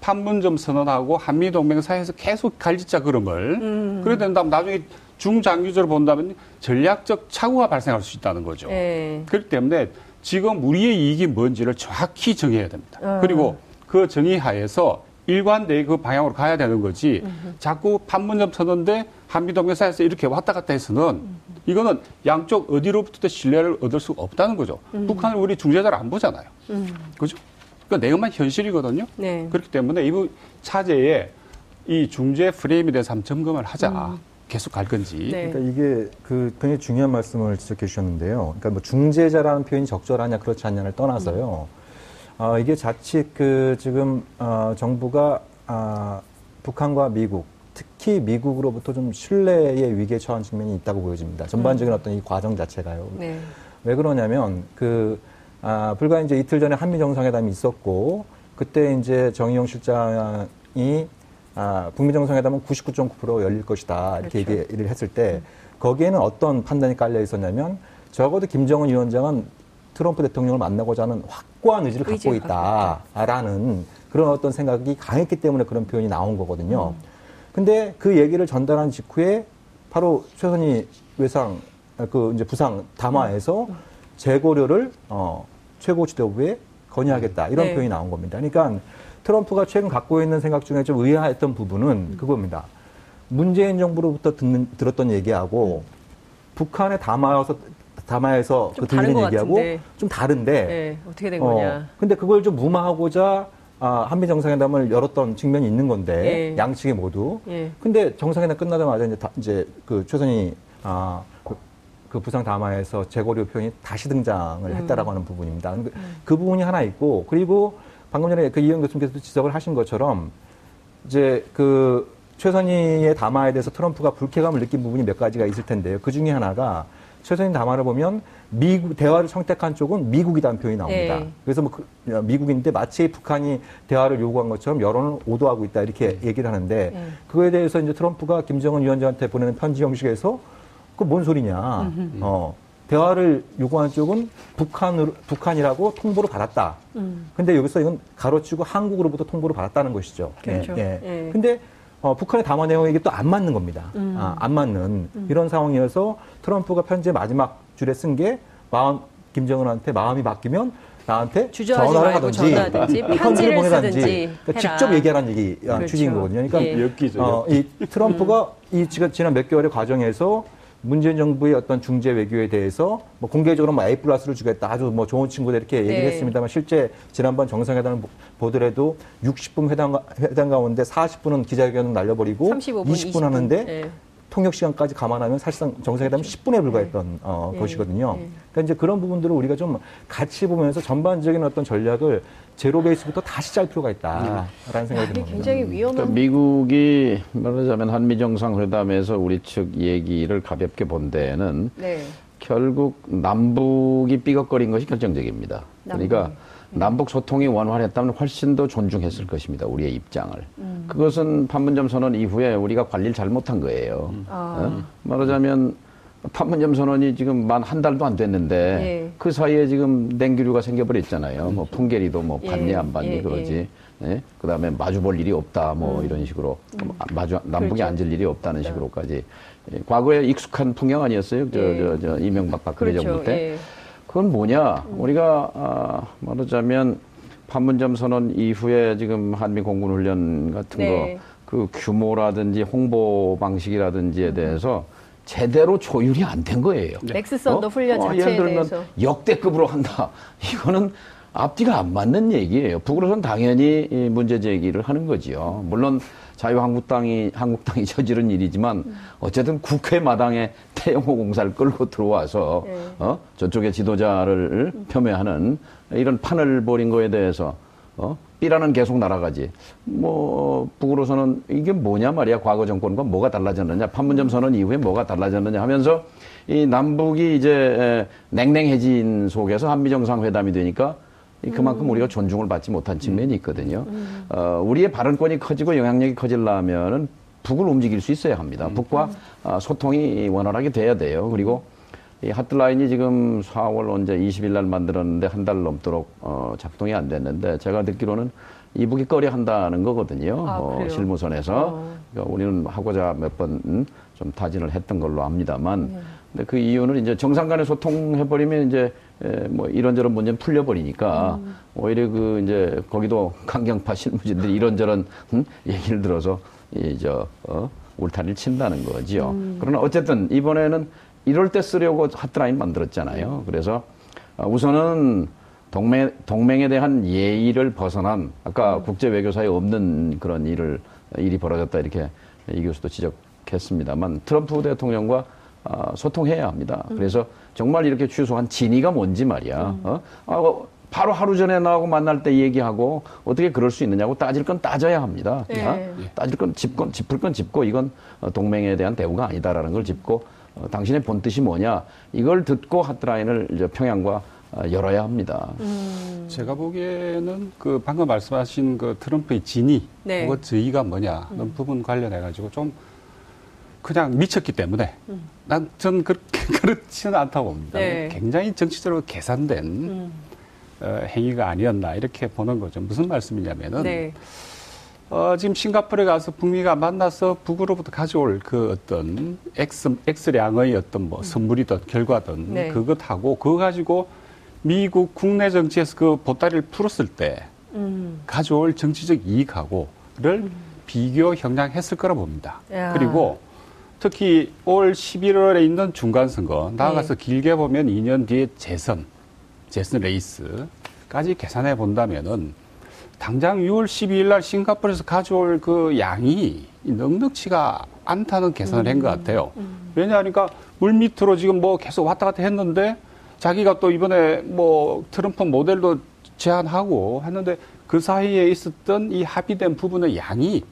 판문점 선언하고 한미 동맹 사이에서 계속 갈짓자 그름을 음. 그래야 된다면 나중에 중장기적으로 본다면 전략적 착오가 발생할 수 있다는 거죠. 네. 그렇기 때문에 지금 우리의 이익이 뭔지를 정확히 정해야 됩니다. 어. 그리고 그 정의 하에서 일관되게 그 방향으로 가야 되는 거지 음흠. 자꾸 판문점 서는데 한미동맹사에서 이렇게 왔다 갔다 해서는 음흠. 이거는 양쪽 어디로부터 신뢰를 얻을 수가 없다는 거죠. 음흠. 북한을 우리 중재자를 안 보잖아요. 음. 그죠? 그러니까 내용만 현실이거든요. 네. 그렇기 때문에 이 차제에 이 중재 프레임에 대해서 한번 점검을 하자. 음. 계속 갈 건지. 네. 그러니까 이게 그 굉장히 중요한 말씀을 지적해 주셨는데요. 그러니까 뭐 중재자라는 표현이 적절하냐 그렇지 않냐를 떠나서요. 어, 이게 자칫 그 지금 어, 정부가 아, 북한과 미국 특히 미국으로부터 좀 신뢰의 위기에 처한 측면이 있다고 보여집니다. 전반적인 음. 어떤 이 과정 자체가요. 네. 왜 그러냐면 그 아, 불과 이제 이틀 전에 한미 정상회담이 있었고 그때 이제 정의용 실장이 아, 북미 정상회담은 99.9% 열릴 것이다 이렇게 그렇죠. 얘기를 했을 때 거기에는 어떤 판단이 깔려 있었냐면 적어도 김정은 위원장은 트럼프 대통령을 만나고자 하는 확고한 의지를 갖고 있다라는 그런 어떤 생각이 강했기 때문에 그런 표현이 나온 거거든요. 음. 근데 그 얘기를 전달한 직후에 바로 최선희 외상 그 이제 부상 담화에서 음. 재고료를 어 최고 지도부에 건의하겠다 이런 네. 표현이 나온 겁니다. 그러니까 트럼프가 최근 갖고 있는 생각 중에 좀 의아했던 부분은 음. 그겁니다. 문재인 정부로부터 듣는, 들었던 얘기하고 음. 북한의 담화여서 담화에서 그 들리는 얘기하고 같은데. 좀 다른데 네, 어떻게 된 어, 거냐. 근데 그걸 좀 무마하고자 아, 한미 정상회담을 열었던 측면이 있는 건데 예. 양측이 모두. 예. 근데 정상회담 끝나자마자 이제, 다, 이제 그 최선이 아, 그, 그 부상 담화에서 재고료 표현이 다시 등장을 음. 했다라고 하는 부분입니다. 그, 음. 그 부분이 하나 있고 그리고 방금 전에 그 이영 교수님께서도 지적을 하신 것처럼 이제 그 최선희의 담화에 대해서 트럼프가 불쾌감을 느낀 부분이 몇 가지가 있을 텐데요. 그 중에 하나가 최선희 담화를 보면 미국 대화를 선택한 쪽은 미국이라는 표현이 나옵니다. 네. 그래서 뭐 그, 미국인데 마치 북한이 대화를 요구한 것처럼 여론을 오도하고 있다 이렇게 얘기를 하는데 네. 그거에 대해서 이제 트럼프가 김정은 위원장한테 보내는 편지 형식에서 그 뭔 소리냐? 음흠. 어. 대화를 요구하는 쪽은 북한으로, 북한이라고 통보를 받았다. 음. 근데 여기서 이건 가로치고 한국으로부터 통보를 받았다는 것이죠. 그렇죠. 예. 예. 예. 근데 어, 북한의 담화 내용이 이게 또 안 맞는 겁니다. 음. 아, 안 맞는 음. 이런 상황이어서 트럼프가 편지의 마지막 줄에 쓴 게 마음 김정은한테 마음이 바뀌면 나한테 전화를 하든지, 전화든지 편지를 보내든지 그러니까 직접 얘기하라는 얘기 아, 그렇죠. 취지인 거거든요. 그러니까 예. 어, 이 트럼프가 음. 이 지난 몇 개월의 과정에서 문재인 정부의 어떤 중재 외교에 대해서 뭐 공개적으로 뭐 A 플러스를 주겠다 아주 뭐 좋은 친구들 이렇게 얘기를 네. 했습니다만 실제 지난번 정상회담을 보더라도 60분 회담, 회담 가운데 40분은 기자회견을 날려버리고 35분, 20분, 20분, 하는데 네. 통역 시간까지 감안하면 사실상 정상회담은 그렇죠. 10분에 불과했던 네. 어, 네. 것이거든요. 네. 그러니까 이제 그런 부분들을 우리가 좀 같이 보면서 전반적인 어떤 전략을 제로 베이스부터 다시 짤 필요가 있다라는 생각이 듭니다. 굉장히 위험한. 그러니까 미국이 말하자면 한미 정상회담에서 우리 측 얘기를 가볍게 본 데에는 네. 결국 남북이 삐걱거린 것이 결정적입니다. 남북. 그러니까 네. 남북 소통이 원활했다면 훨씬 더 존중했을 것입니다. 우리의 입장을. 음. 그것은 판문점 선언 이후에 우리가 관리를 잘못한 거예요. 음. 아. 어? 말하자면 판문점 선언이 지금 만 한 달도 안 됐는데 예. 그 사이에 지금 냉기류가 생겨버렸잖아요. 뭐 풍계리도 뭐 받니 예. 안 받니 예. 그러지. 예? 그다음에 마주 볼 일이 없다 뭐 음. 이런 식으로 음. 마주 남북이 그렇죠. 앉을 일이 없다는 그렇죠. 식으로까지 예. 과거에 익숙한 풍경 아니었어요? 저 저저 저, 저 이명박 박근혜 그렇죠. 정부 때. 그건 뭐냐? 음. 우리가 아, 말하자면 판문점 선언 이후에 지금 한미 공군 훈련 같은 네. 거그 규모라든지 홍보 방식이라든지에 음. 대해서 제대로 조율이 안 된 거예요. 네. 엑스선더 어? 훈련 어, 자체에 예를 들면 대해서. 역대급으로 한다. 이거는 앞뒤가 안 맞는 얘기예요. 북으로선 당연히 문제 제기를 하는 거지요. 물론 자유한국당이 한국당이 저지른 일이지만 어쨌든 국회 마당에 태영호 공사를 끌고 들어와서 네. 어 저쪽의 지도자를 폄훼하는 이런 판을 벌인 거에 대해서 어 삐라는 계속 날아가지. 뭐 북으로서는 이게 뭐냐 말이야. 과거 정권과 뭐가 달라졌느냐. 판문점 선언 이후에 뭐가 달라졌느냐 하면서 이 남북이 이제 냉랭해진 속에서 한미 정상회담이 되니까 그만큼 음. 우리가 존중을 받지 못한 측면이 있거든요. 음. 어, 우리의 발언권이 커지고 영향력이 커지려면은 북을 움직일 수 있어야 합니다. 음. 북과 어, 소통이 원활하게 돼야 돼요. 그리고 이 하트라인이 지금 4월 언제 20일 날 만들었는데 한 달 넘도록 어, 작동이 안 됐는데 제가 듣기로는 이북이 꺼려 한다는 거거든요. 아, 어, 실무선에서. 어. 그러니까 우리는 하고자 몇 번 좀 타진을 했던 걸로 압니다만. 네. 근데 그 이유는 이제 정상 간에 소통해버리면 이제 에, 뭐 이런저런 문제는 풀려버리니까 음. 오히려 그 이제 거기도 강경파 실무진들이 이런저런 음? 얘기를 들어서 이저 어, 울타리를 친다는 거지요. 음. 그러나 어쨌든 이번에는 이럴 때 쓰려고 하트라인 만들었잖아요. 그래서 어, 우선은 동맹 동맹에 대한 예의를 벗어난 아까 음. 국제 외교사에 없는 그런 일을 일이 벌어졌다 이렇게 이 교수도 지적했습니다만 트럼프 대통령과 어, 소통해야 합니다. 음. 그래서 정말 이렇게 취소한 진위가 뭔지 말이야. 음. 어? 아, 어, 바로 하루 전에 나하고 만날 때 얘기하고 어떻게 그럴 수 있느냐고 따질 건 따져야 합니다. 네. 어? 따질 건 짚건 짚을 건 짚고 이건 어, 동맹에 대한 대우가 아니다라는 걸 짚고 어, 당신의 본 뜻이 뭐냐 이걸 듣고 하트라인을 이제 평양과 어, 열어야 합니다. 음. 제가 보기에는 그 방금 말씀하신 그 트럼프의 진위, 네. 그것 저희가 뭐냐, 음. 부분 관련해 가지고 좀 그냥 미쳤기 때문에 음. 난전 그렇게 그렇지는 않다고 봅니다. 네. 굉장히 정치적으로 계산된 음. 어, 행위가 아니었나 이렇게 보는 거죠. 무슨 말씀이냐면은 네. 어, 지금 싱가포르에 가서 북미가 만나서 북으로부터 가져올 그 어떤 X, X량의 어떤 뭐 음. 선물이든 결과든 네. 그것하고 그거 가지고 미국 국내 정치에서 그 보따리를 풀었을 때 음. 가져올 정치적 이익하고를 음. 비교 형량했을 거라 봅니다. 야. 그리고 특히 올 11월에 있는 중간선거 나아가서 네. 길게 보면 2년 뒤에 재선, 재선 레이스까지 계산해 본다면은 당장 6월 12일 날 싱가포르에서 가져올 그 양이 넉넉치가 않다는 계산을 음. 한것 같아요. 음. 왜냐하니까 물 밑으로 지금 뭐 계속 왔다 갔다 했는데 자기가 또 이번에 뭐 트럼프 모델도 제안하고 했는데 그 사이에 있었던 이 합의된 부분의 양이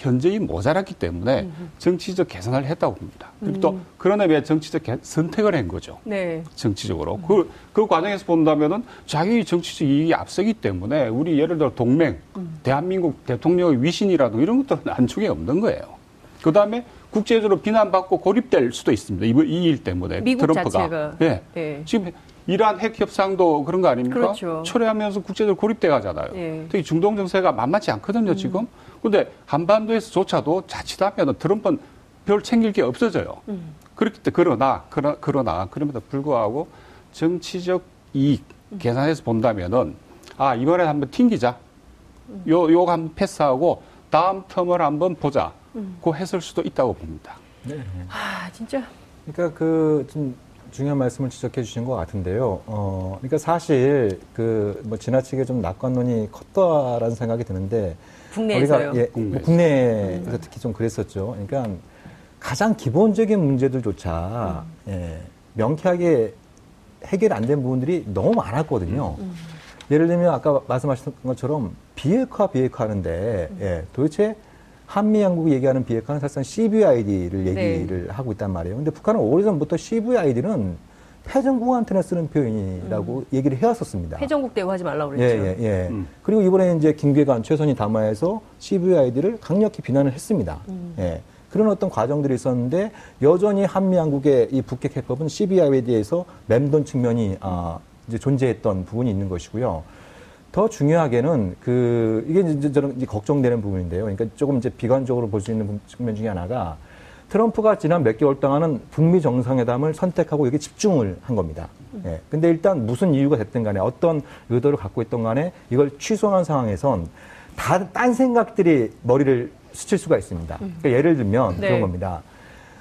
현저히 모자랐기 때문에 정치적 계산을 했다고 봅니다. 그리고 또 음. 그런 의미에 정치적 선택을 한 거죠. 네. 정치적으로. 음. 그, 그 과정에서 본다면은 자기 정치적 이익이 앞서기 때문에 우리 예를 들어 동맹, 음. 대한민국 대통령의 위신이라도 이런 것들은 안쪽에 없는 거예요. 그 다음에 국제적으로 비난받고 고립될 수도 있습니다. 이 일 때문에 미국 트럼프가. 자체가. 네. 네. 지금 이러한 핵 협상도 그런 거 아닙니까? 그렇죠. 철회하면서 국제적으로 고립돼 가잖아요. 네. 특히 중동 정세가 만만치 않거든요, 지금. 음. 근데 한반도에서조차도 자칫하면 트럼프는 별 챙길 게 없어져요. 음. 그렇기 때문에 그러나 그러, 그러나 그럼에도 불구하고 정치적 이익 음. 계산해서 본다면은 아 이번에 한번 튕기자. 음. 요 요거 한번 패스하고 다음 텀을 한번 보자. 음. 고 했을 수도 있다고 봅니다. 네. 아 진짜. 그러니까 그 좀 중요한 말씀을 지적해 주신 것 같은데요. 어, 그러니까 사실 그 뭐 지나치게 좀 낙관론이 컸다라는 생각이 드는데 국내에서요. 예, 국내에서. 국내에서 특히 좀 그랬었죠. 그러니까 가장 기본적인 문제들조차 음. 예, 명쾌하게 해결 안 된 부분들이 너무 많았거든요. 음. 예를 들면 아까 말씀하셨던 것처럼 비핵화 비핵화 하는데 음. 예, 도대체 한미 양국이 얘기하는 비핵화는 사실상 CVID를 얘기를 네. 하고 있단 말이에요. 근데 북한은 오래전부터 CVID는 패전국한테나 쓰는 표현이라고 음. 얘기를 해왔었습니다. 패전국 대우하지 말라고 그랬죠. 예, 예, 예. 음. 그리고 이번에 이제 김괴관 최선희 담화에서 CVID를 강력히 비난을 했습니다. 음. 예. 그런 어떤 과정들이 있었는데 여전히 한미 양국의 이 북핵 해법은 CVID에서 맴돈 측면이 아, 이제 존재했던 부분이 있는 것이고요. 더 중요하게는 그 이게 이제 저는 이제 걱정되는 부분인데요. 그러니까 조금 이제 비관적으로 볼 수 있는 측면 중에 하나가 트럼프가 지난 몇 개월 동안은 북미 정상회담을 선택하고 여기 집중을 한 겁니다. 예. 근데 일단 무슨 이유가 됐든 간에 어떤 의도를 갖고 있던 간에 이걸 취소한 상황에선 다, 딴 생각들이 머리를 스칠 수가 있습니다. 그러니까 예를 들면 네. 그런 겁니다.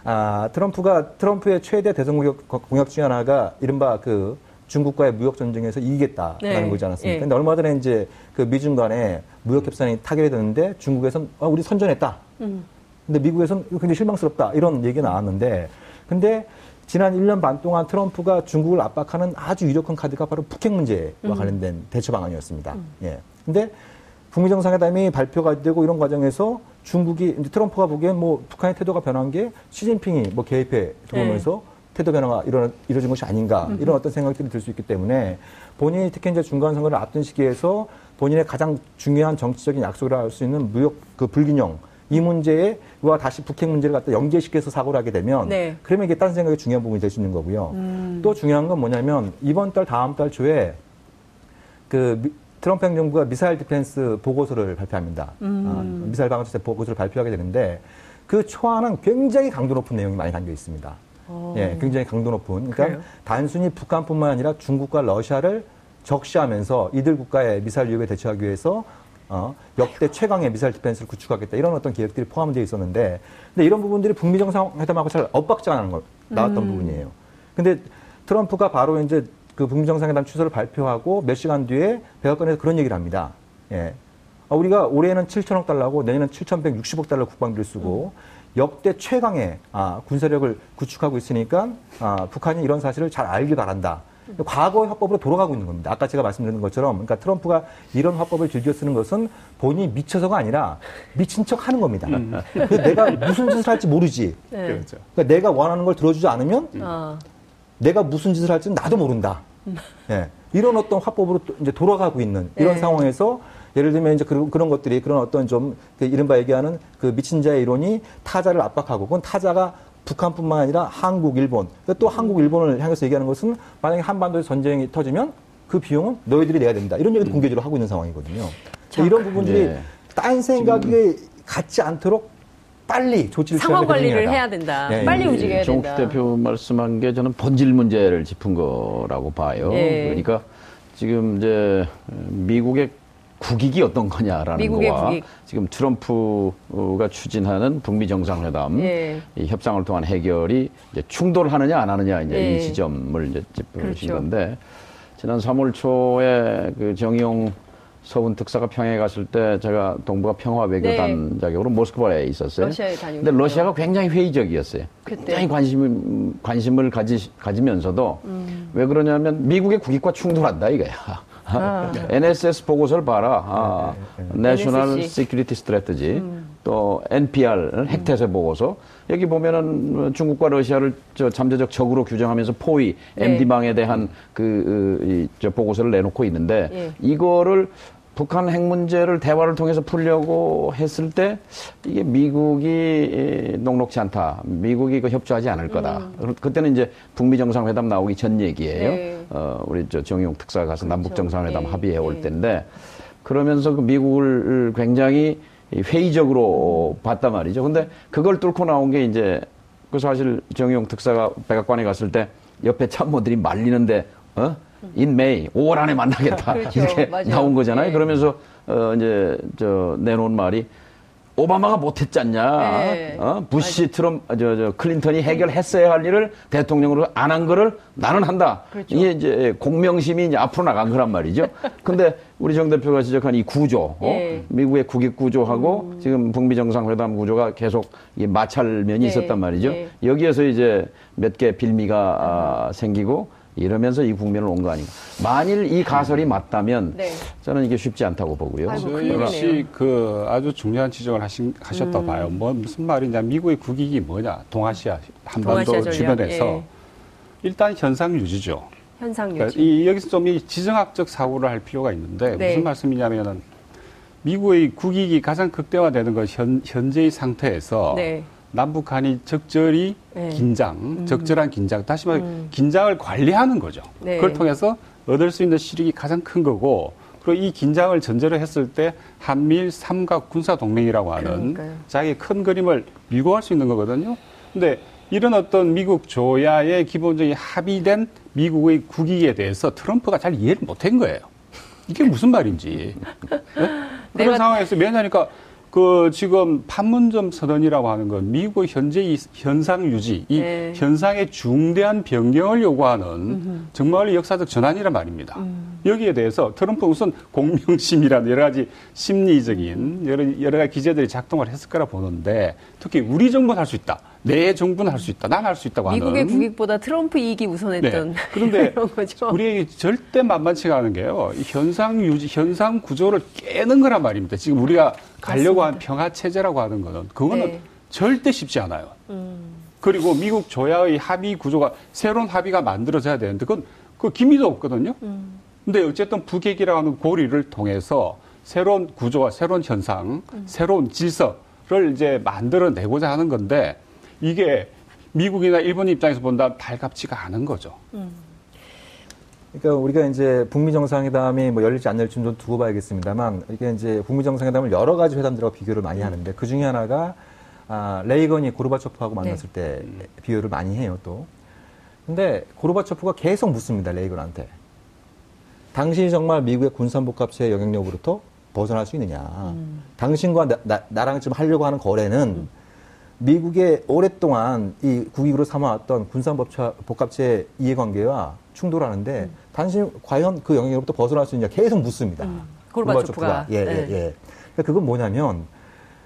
아, 트럼프가 트럼프의 최대 대선 공약, 공약 중 하나가 이른바 그 중국과의 무역 전쟁에서 이기겠다라는 네. 거지 않았습니까? 네. 근데 얼마 전에 이제 그 미중 간에 무역 협상이 타결이 됐는데 중국에서는 아, 우리 선전했다. 음. 근데 미국에서는 굉장히 실망스럽다. 이런 얘기가 나왔는데 근데 지난 1년 반 동안 트럼프가 중국을 압박하는 아주 유력한 카드가 바로 북핵 문제와 음. 관련된 대처 방안이었습니다. 음. 예. 근데 북미 정상회담이 발표가 되고 이런 과정에서 중국이 이제 트럼프가 보기엔 뭐 북한의 태도가 변한 게 시진핑이 뭐 개입해 들어오면서 네. 태도 변화가 이루, 이루어진 것이 아닌가 음. 이런 어떤 생각들이 들 수 있기 때문에 본인이 특히 이제 중간 선거를 앞둔 시기에서 본인의 가장 중요한 정치적인 약속을 할수 있는 무역 그 불균형 이 문제와 다시 북핵 문제를 갖다 연계시켜서 사고를 하게 되면 네. 그러면 이게 딴 생각이 중요한 부분이 될 수 있는 거고요. 음. 또 중요한 건 뭐냐면 이번 달 다음 달 초에 그 트럼프 행정부가 미사일 defense 보고서를 발표합니다. 음. 아, 미사일 방어체 보고서를 발표하게 되는데 그 초안은 굉장히 강도 높은 내용이 많이 담겨 있습니다. 오. 어. 예, 굉장히 강도 높은. 그러니까 그래요? 단순히 북한뿐만 아니라 중국과 러시아를 적시하면서 이들 국가의 미사일 위협에 대처하기 위해서 어, 역대 최강의 미사일 디펜스를 구축하겠다 이런 어떤 계획들이 포함되어 있었는데 근데 이런 부분들이 북미 정상회담하고 잘 엇박자 가는 걸 나왔던 음. 부분이에요. 근데 트럼프가 바로 이제 그 북미 정상회담 취소를 발표하고 몇 시간 뒤에 백악관에서 그런 얘기를 합니다. 예. 아, 우리가 올해는 7천억 달러고 내년은 7,160억 달러 국방비를 쓰고 음. 역대 최강의 아, 군사력을 구축하고 있으니까 아, 북한이 이런 사실을 잘 알길 바란다. 과거의 화법으로 돌아가고 있는 겁니다. 아까 제가 말씀드린 것처럼, 그러니까 트럼프가 이런 화법을 즐겨 쓰는 것은 본인이 미쳐서가 아니라 미친 척 하는 겁니다. 음. 내가 무슨 짓을 할지 모르지. 네. 그렇죠. 그러니까 내가 원하는 걸 들어주지 않으면 음. 내가 무슨 짓을 할지는 나도 모른다. 예. 이런 어떤 화법으로 이제 돌아가고 있는 이런 네. 상황에서 예를 들면 이제 그런, 그런 것들이 그런 어떤 좀 그 이른바 얘기하는 그 미친 자의 이론이 타자를 압박하고 그건 타자가 북한뿐만 아니라 한국, 일본 또 한국, 일본을 향해서 얘기하는 것은 만약에 한반도에 전쟁이 터지면 그 비용은 너희들이 내야 된다 이런 얘기도 음. 공개적으로 하고 있는 상황이거든요. 자, 이런 부분들이 네. 딴 생각이 갖지 않도록 빨리 조치를 상황 관리를 해야 된다. 네. 빨리 움직여야 된다. 정욱 대표 말씀한 게 저는 본질 문제를 짚은 거라고 봐요. 네. 그러니까 지금 이제 미국의 국익이 어떤 거냐라는 거와 국익. 지금 트럼프가 추진하는 북미 정상회담 예. 이 협상을 통한 해결이 이제 충돌하느냐 안 하느냐 이제 예. 이 지점을 이제 짚으신 그렇죠. 건데 지난 3월 초에 그 정의용 서훈 특사가 평양에 갔을 때 제가 동북아 평화 외교단 네. 자격으로 모스크바에 있었어요. 러시아에 다니고. 근데 러시아가 굉장히 회의적이었어요. 그때. 굉장히 관심을 관심을 가지 가지면서도 음. 왜 그러냐면 미국의 국익과 충돌한다 이거야. 아. NSS 보고서를 봐라. 아, National Security Strategy. 음. 또 NPR 핵태세 보고서 여기 보면은 중국과 러시아를 저 잠재적 적으로 규정하면서 포위 네. MD망에 대한 그, 이, 저 보고서를 내놓고 있는데 예. 이거를 북한 핵 문제를 대화를 통해서 풀려고 했을 때 이게 미국이 녹록치 않다. 미국이 그 협조하지 않을 거다. 음. 그때는 이제 북미 정상회담 나오기 전 얘기예요. 네. 어, 우리 저 정용 특사가 가서 그렇죠. 남북 정상회담 네. 합의해 올 네. 때인데 그러면서 그 미국을 굉장히 회의적으로 음. 봤단 말이죠. 근데 그걸 뚫고 나온 게 이제 그 사실 정용 특사가 백악관에 갔을 때 옆에 참모들이 말리는데 어? In May 5월 안에 만나겠다 그렇죠. 이렇게 맞아요. 나온 거잖아요. 네. 그러면서 어 이제 저 내놓은 말이 오바마가 못했잖냐. 네. 어? 부시, 맞아. 트럼, 저, 저, 클린턴이 해결했어야 할 일을 대통령으로 안 한 거를 나는 한다. 그렇죠. 이게 이제 공명심이 이제 앞으로 나간 거란 말이죠. 근데 우리 정 대표가 지적한 이 구조, 어? 네. 미국의 국익 구조하고 음. 지금 북미 정상회담 구조가 계속 이 마찰면이 네. 있었단 말이죠. 네. 여기에서 이제 몇 개 빌미가 아, 생기고 이러면서 이 국면을 온 거 아닌가. 만일 이 가설이 맞다면 네. 저는 이게 쉽지 않다고 보고요. 저 역시 그 아주 중요한 지적을 하신, 하셨다 음. 봐요. 뭐 무슨 말이냐. 미국의 국익이 뭐냐. 동아시아, 한반도 동아시아 주변에서 예. 일단 현상 유지죠. 현상 그러니까 유지. 그러니까 이, 여기서 좀 이 지정학적 사고를 할 필요가 있는데 네. 무슨 말씀이냐면은 미국의 국익이 가장 극대화되는 것 현, 현재의 상태에서 네. 남북한이 적절히 네. 긴장, 음. 적절한 긴장, 다시 말해 음. 긴장을 관리하는 거죠. 네. 그걸 통해서 얻을 수 있는 실익이 가장 큰 거고, 그리고 이 긴장을 전제로 했을 때 한미일 삼각 군사 동맹이라고 하는 그러니까요. 자기의 큰 그림을 밀고 갈 수 있는 거거든요. 근데 이런 어떤 미국 조야의 기본적인 합의된 미국의 국익에 대해서 트럼프가 잘 이해를 못한 거예요. 이게 무슨 말인지. 네? 그런 상황에서 매냐니까 그 지금 판문점 선언이라고 하는 건 미국의 현재 이 현상 유지, 이 네. 현상의 중대한 변경을 요구하는 음흠. 정말 역사적 전환이란 말입니다. 음. 여기에 대해서 트럼프 우선 공명심이라는 여러 가지 심리적인 여러, 여러 가지 기제들이 작동을 했을 거라 보는데 특히 우리 정부는 할 수 있다. 내 정부는 할 수 있다. 난 할 수 있다고 하는. 미국의 국익보다 트럼프 이익이 우선했던. 네. 그런데 우리 절대 만만치가 않은 게요. 현상 유지, 현상 구조를 깨는 거란 말입니다. 지금 우리가 가려고 맞습니다. 한 평화 체제라고 하는 거는 그거는 네. 절대 쉽지 않아요. 음. 그리고 미국 조야의 합의 구조가 새로운 합의가 만들어져야 되는데 그건 그 기미도 없거든요. 음. 근데 어쨌든 북핵이라고 하는 고리를 통해서 새로운 구조와 새로운 현상, 음. 새로운 질서를 이제 만들어내고자 하는 건데 이게 미국이나 일본 입장에서 본다면 달갑지가 않은 거죠. 음. 그러니까 우리가 이제 북미 정상회담이 뭐 열릴지 안 열릴지 좀 두고 봐야겠습니다만 이게 이제 북미 정상회담을 여러 가지 회담들과 비교를 많이 하는데 그 중에 하나가 아, 레이건이 고르바초프하고 만났을 네. 때 비교를 많이 해요 또. 근데 고르바초프가 계속 묻습니다 레이건한테. 당신이 정말 미국의 군산복합체의 영향력으로부터 벗어날 수 있느냐. 음. 당신과 나, 나, 랑 지금 하려고 하는 거래는 음. 미국의 오랫동안 이 국익으로 삼아왔던 군산복합체 이해관계와 충돌하는데 음. 당신 과연 그 영향으로부터 벗어날 수 있냐 계속 묻습니다. 음. 고르바초프가. 예, 예, 네. 예. 그러니까 그건 뭐냐면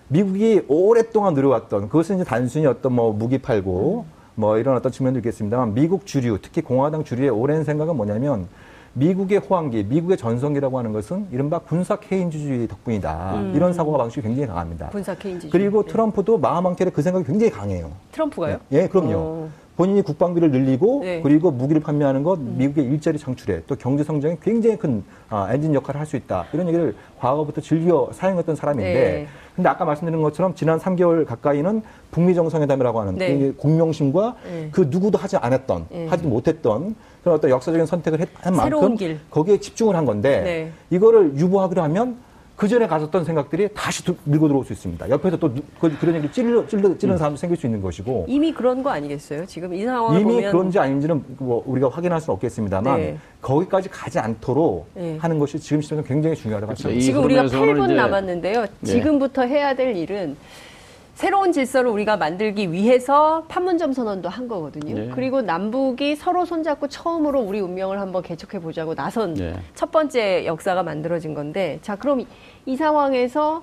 미국이 오랫동안 누려왔던 그것은 이제 단순히 어떤 뭐 무기 팔고 음. 뭐 이런 어떤 측면도 있겠습니다만 미국 주류 특히 공화당 주류의 오랜 생각은 뭐냐면 미국의 호황기, 미국의 전성기라고 하는 것은 이른바 군사 케인주의 덕분이다. 음. 이런 사고가 방식이 굉장히 강합니다. 군사 케인주의. 그리고 네. 트럼프도 마음 한 켠에 그 생각이 굉장히 강해요. 트럼프가요? 예, 예 그럼요. 어. 본인이 국방비를 늘리고 네. 그리고 무기를 판매하는 것, 음. 미국의 일자리 창출에 또 경제 성장에 굉장히 큰 아, 엔진 역할을 할 수 있다. 이런 얘기를 과거부터 즐겨 사용했던 사람인데 네. 근데 아까 말씀드린 것처럼 지난 3개월 가까이는 북미 정상회담이라고 하는 네. 공명심과 네. 그 누구도 하지 않았던, 네. 하지 못했던 그런 어떤 역사적인 선택을 한 만큼 거기에 집중을 한 건데 네. 이거를 유보하기로 하면 그 전에 가졌던 생각들이 다시 밀고 들어올 수 있습니다. 옆에서 또 그, 그런 얘기를 찔러, 찔러, 찌르는 음. 사람도 생길 수 있는 것이고. 이미 그런 거 아니겠어요? 지금 이 상황을 이미 보면. 그런지 아닌지는 뭐 우리가 확인할 수는 없겠습니다만 네. 거기까지 가지 않도록 네. 하는 것이 지금 시점에서 굉장히 중요하다고 생각합니다. 지금 우리가 8분 남았는데요. 네. 지금부터 해야 될 일은 새로운 질서를 우리가 만들기 위해서 판문점 선언도 한 거거든요. 네. 그리고 남북이 서로 손잡고 처음으로 우리 운명을 한번 개척해 보자고 나선 네. 첫 번째 역사가 만들어진 건데 자 그럼 이, 이 상황에서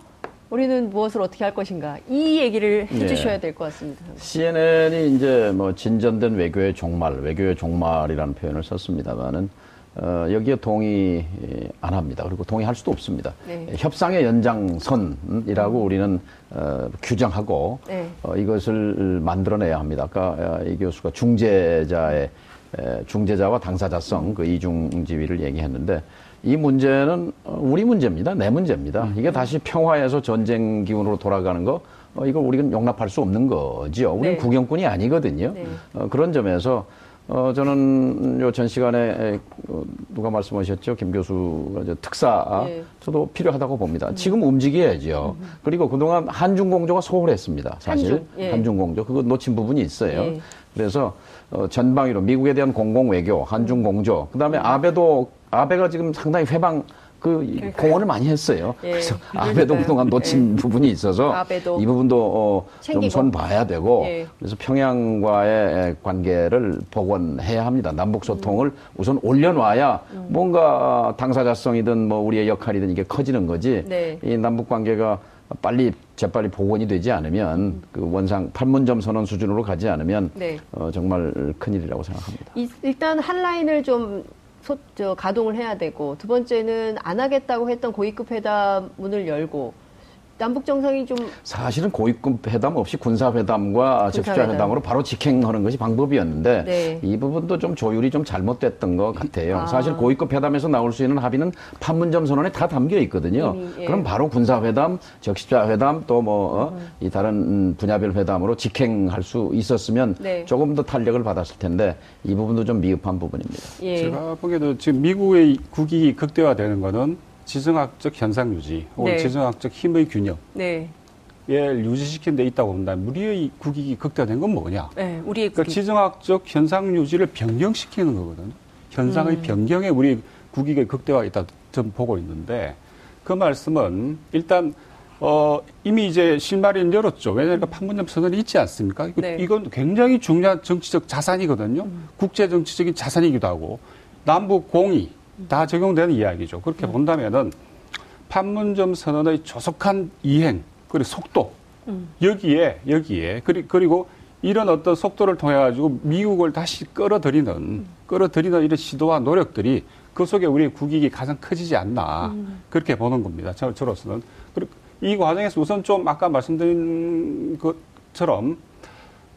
우리는 무엇을 어떻게 할 것인가 이 얘기를 해주셔야 네. 될것 같습니다. CNN이 이제 뭐 진전된 외교의 종말, 외교의 종말이라는 표현을 썼습니다만은 어, 여기에 동의 안 합니다. 그리고 동의할 수도 없습니다. 네. 협상의 연장선이라고 음. 우리는 어, 규정하고 네. 어, 이것을 만들어내야 합니다. 아까 어, 이 교수가 중재자의 에, 중재자와 당사자성 그 이중 지위를 얘기했는데 이 문제는 어, 우리 문제입니다. 내 문제입니다. 음. 이게 다시 평화에서 전쟁 기운으로 돌아가는 거 어, 이거 우리는 용납할 수 없는 거지요. 우리는 네. 구경꾼이 아니거든요. 네. 어, 그런 점에서 어, 저는 요 전 시간에 어, 누가 말씀하셨죠? 김 교수가 이제 특사 네. 저도 필요하다고 봅니다. 음. 지금 움직여야죠. 음. 그리고 그동안 한중공조가 소홀했습니다. 사실 한중, 예. 한중공조 그거 놓친 부분이 있어요. 예. 그래서 어, 전방위로 미국에 대한 공공 외교, 한중공조, 그 다음에 음. 아베도 아베가 지금 상당히 회방 그. 공헌을 많이 했어요. 예, 그래서 아베도 그동안 놓친 예. 부분이 있어서 아베도. 이 부분도 어, 좀손 봐야 되고 예. 그래서 평양과의 관계를 복원해야 합니다. 남북 소통을 음. 우선 올려놔야 음. 뭔가 당사자성이든 뭐 우리의 역할이든 이게 커지는 거지. 네. 이 남북 관계가 빨리 재빨리 복원이 되지 않으면 음. 그 원상 판문점 선언 수준으로 가지 않으면 네. 어, 정말 큰일이라고 생각합니다. 이, 일단 한 라인을 좀 소, 저, 가동을 해야 되고 두 번째는 안 하겠다고 했던 고위급 회담 문을 열고 남북 정상이 좀 사실은 고위급 회담 없이 군사 회담과 적시자 회담으로 바로 직행하는 것이 방법이었는데 네. 이 부분도 좀 조율이 좀 잘못됐던 것 같아요. 아. 사실 고위급 회담에서 나올 수 있는 합의는 판문점 선언에 다 담겨 있거든요. 이미, 예. 그럼 바로 군사 회담, 적시자 회담 또뭐이 어, 음. 다른 분야별 회담으로 직행할 수 있었으면 네. 조금 더 탄력을 받았을 텐데 이 부분도 좀 미흡한 부분입니다. 예. 제가 보기에도 지금 미국의 국익이 극대화되는 거는 지정학적 현상 유지 혹은 네. 지정학적 힘의 균형. 네. 유지시킨 데 있다고 본다면 우리의 국익이 극대화된 건 뭐냐? 네, 우리의 그러니까 지정학적 현상 유지를 변경시키는 거거든요. 현상의 음. 변경에 우리 국익의 극대화가 있다 좀 보고 있는데 그 말씀은 일단 어, 이미 이제 실마리는 열었죠. 왜냐하면 판문점 선언이 있지 않습니까? 네. 이건 굉장히 중요한 정치적 자산이거든요. 음. 국제 정치적인 자산이기도 하고 남북 공이 다 적용되는 이야기죠. 그렇게 음. 본다면은 판문점 선언의 조속한 이행 그리고 속도 음. 여기에 여기에 그리고 이런 어떤 속도를 통해 가지고 미국을 다시 끌어들이는 음. 끌어들이는 이런 시도와 노력들이 그 속에 우리 국익이 가장 커지지 않나 음. 그렇게 보는 겁니다. 저, 저로서는 그리고 이 과정에서 우선 좀 아까 말씀드린 것처럼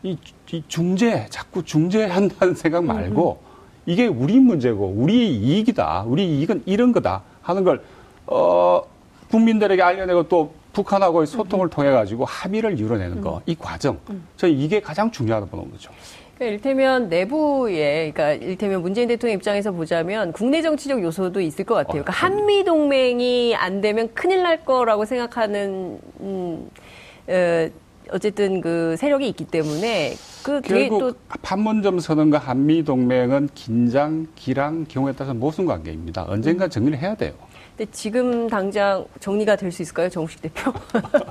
이, 이 중재, 자꾸 중재한다는 생각 말고 이게 우리 문제고 우리 이익이다. 우리 이익은 이런 거다 하는 걸, 어, 국민들에게 알려내고 또 북한하고의 소통을 통해 가지고 합의를 이뤄내는 거, 이 과정. 저는 이게 가장 중요하다고 보는 거죠. 그러니까 일테면 내부에, 그러니까 일테면 문재인 대통령 입장에서 보자면 국내 정치적 요소도 있을 것 같아요. 그러니까 한미 동맹이 안 되면 큰일 날 거라고 생각하는 음, 어, 어쨌든 그 세력이 있기 때문에 그 뒤에 또 판문점 선언과 한미 동맹은 긴장, 기랑 경우에 따라서 모순 관계입니다. 언젠가 정리를 해야 돼요. 근데 지금 당장 정리가 될 수 있을까요, 정우식 대표?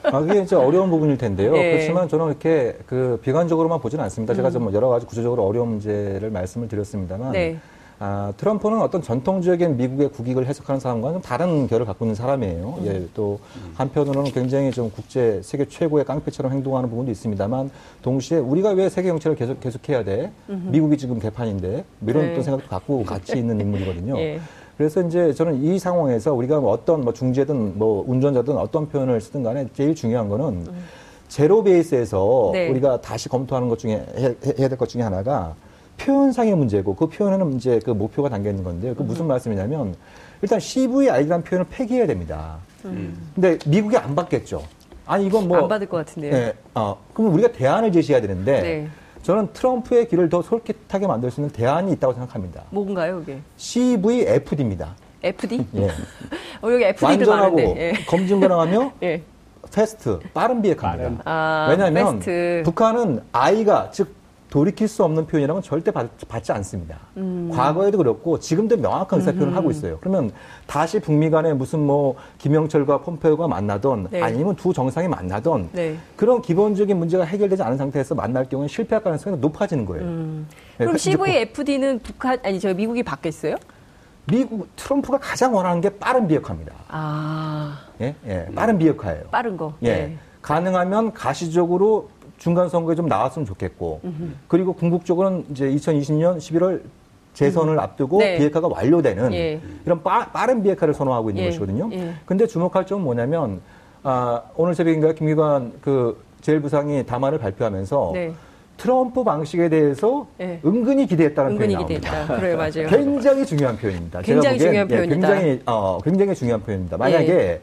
아, 그게 이제 어려운 부분일 텐데요. 네. 그렇지만 저는 이렇게 그 비관적으로만 보지는 않습니다. 제가 음. 좀 여러 가지 구조적으로 어려운 문제를 말씀을 드렸습니다만. 네. 아, 트럼프는 어떤 전통적인 미국의 국익을 해석하는 사람과는 좀 다른 결을 갖고 있는 사람이에요. 음. 예, 또 한편으로는 굉장히 좀 국제 세계 최고의 깡패처럼 행동하는 부분도 있습니다만 동시에 우리가 왜 세계 정치를 계속 계속해야 돼? 음흠. 미국이 지금 개판인데 뭐 이런 네. 또 생각도 갖고 같이 있는 인물이거든요. 예. 그래서 이제 저는 이 상황에서 우리가 뭐 어떤 뭐 중재든 뭐 운전자든 어떤 표현을 쓰든 간에 제일 중요한 거는 음. 제로 베이스에서 네. 우리가 다시 검토하는 것 중에 해, 해야 될 것 중에 하나가 표현상의 문제고 그 표현에는 이제 그 목표가 담겨 있는 건데요. 그 무슨 음. 말씀이냐면 일단 CVID라는 표현을 폐기해야 됩니다. 음. 근데 미국이 안 받겠죠. 아니 이건 뭐 안 받을 것 같은데요. 네, 어, 그럼 우리가 대안을 제시해야 되는데 네. 저는 트럼프의 귀를 더 솔깃하게 만들 수 있는 대안이 있다고 생각합니다. 뭔가요, 그게? CVFD입니다. FD? 예. 어, 여기 FD도 완전하고 예. 검증 가능하며 예. fast, 빠른 비핵화입니다. 아, 왜냐하면 fast. 북한은 I가 즉 돌이킬 수 없는 표현이라면 절대 받, 지 않습니다. 음. 과거에도 그렇고 지금도 명확한 의사 표현을 하고 있어요. 그러면 다시 북미 간에 무슨 뭐 김영철과 폼페오가 만나던 네. 아니면 두 정상이 만나던 네. 그런 기본적인 문제가 해결되지 않은 상태에서 만날 경우에 실패할 가능성이 높아지는 거예요. 음. 네, 그럼 CVFD는 북한 아니 저 미국이 받겠어요? 미국 트럼프가 가장 원하는 게 빠른 비핵화입니다. 아. 예, 예, 빠른 비핵화예요. 빠른 거. 예. 네. 가능하면 가시적으로 중간 선거에 좀 나왔으면 좋겠고 으흠. 그리고 궁극적으로는 이제 2020년 11월 재선을 음. 앞두고 네. 비핵화가 완료되는 예. 이런 빠, 른 비핵화를 선호하고 있는 예. 것이거든요. 예. 근데 주목할 점은 뭐냐면 아, 오늘 새벽인가 김기관 그 제일 부상이 담화를 발표하면서 네. 트럼프 방식에 대해서 예. 은근히 기대했다는 은근히 표현이 기대했다. 나옵니다. 그래 맞아요. 굉장히 중요한 표현입니다. 굉장히 중요한 예, 표현이다. 굉장히 어, 굉장히 중요한 표현입니다. 만약에 예.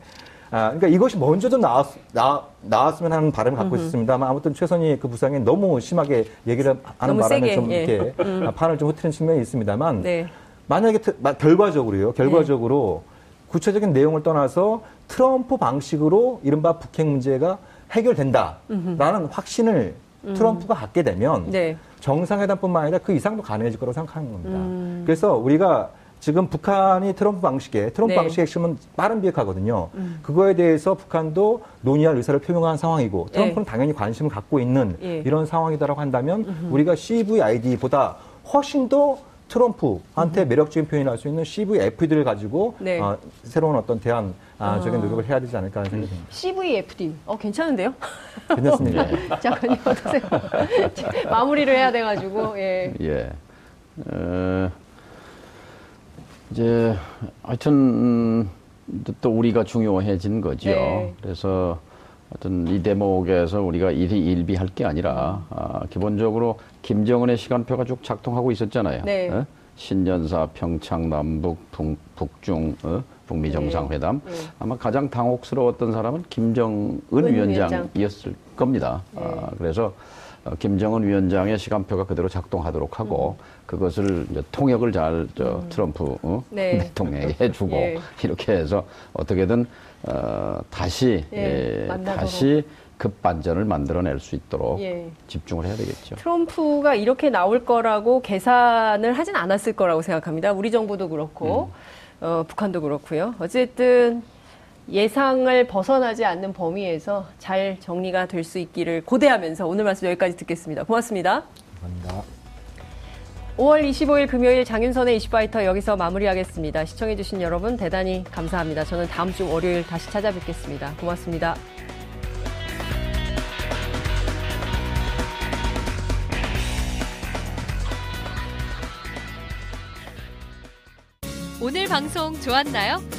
아, 그러니까 이것이 먼저 좀 나왔, 나, 나왔으면 하는 바람을 갖고 음흠. 있었습니다만 아무튼 최선희 그 부상이 너무 심하게 얘기를 하는 바람에 세게, 좀 예. 이렇게 음. 아, 판을 좀 흐트린 측면이 있습니다만 네. 만약에 트, 결과적으로요, 결과적으로 네. 구체적인 내용을 떠나서 트럼프 방식으로 이른바 북핵 문제가 해결된다라는 음흠. 확신을 음. 트럼프가 갖게 되면 네. 정상회담뿐만 아니라 그 이상도 가능해질 거라고 생각하는 겁니다. 음. 그래서 우리가 지금 북한이 트럼프 방식의 트럼프 네. 방식의 핵심은 빠른 비핵화거든요. 음. 그거에 대해서 북한도 논의할 의사를 표명한 상황이고 트럼프는 네. 당연히 관심을 갖고 있는 예. 이런 상황이다라고 한다면 음흠. 우리가 CVID보다 훨씬 더 트럼프한테 음흠. 매력적인 표현을 할 수 있는 CVFD를 가지고 네. 어, 새로운 어떤 대안적인 아. 노력을 해야 되지 않을까 하는 생각이 듭니다. CVFD. 어, 괜찮은데요? 괜찮습니다. 잠깐요, 어떠세요? 마무리를 해야 돼가지고, 예. 예. 어... 이제 하여튼 또 우리가 중요해진 거죠. 네. 그래서 하여튼 이 대목에서 우리가 일이 일비할 게 아니라 아, 기본적으로 김정은의 시간표가 쭉 작동하고 있었잖아요. 네. 어? 신년사, 평창, 남북, 북, 북중, 어? 북미 네. 정상회담. 네. 아마 가장 당혹스러웠던 사람은 김정은 위원장이었을 겁니다. 네. 아, 그래서 어, 김정은 위원장의 시간표가 그대로 작동하도록 하고 음. 그것을 이제 통역을 잘저 음. 트럼프 어? 네. 대통령이 해주고 예. 이렇게 해서 어떻게든 어, 다시 예, 예, 다시 급반전을 만들어낼 수 있도록 예. 집중을 해야 되겠죠. 트럼프가 이렇게 나올 거라고 계산을 하진 않았을 거라고 생각합니다. 우리 정부도 그렇고 음. 어, 북한도 그렇고요. 어쨌든 예상을 벗어나지 않는 범위에서 잘 정리가 될 수 있기를 고대하면서 오늘 말씀 여기까지 듣겠습니다. 고맙습니다. 감사합니다. 5월 25일 금요일 장윤선의 이슈파이터 여기서 마무리하겠습니다. 시청해주신 여러분 대단히 감사합니다. 저는 다음 주 월요일 다시 찾아뵙겠습니다. 고맙습니다. 오늘 방송 좋았나요?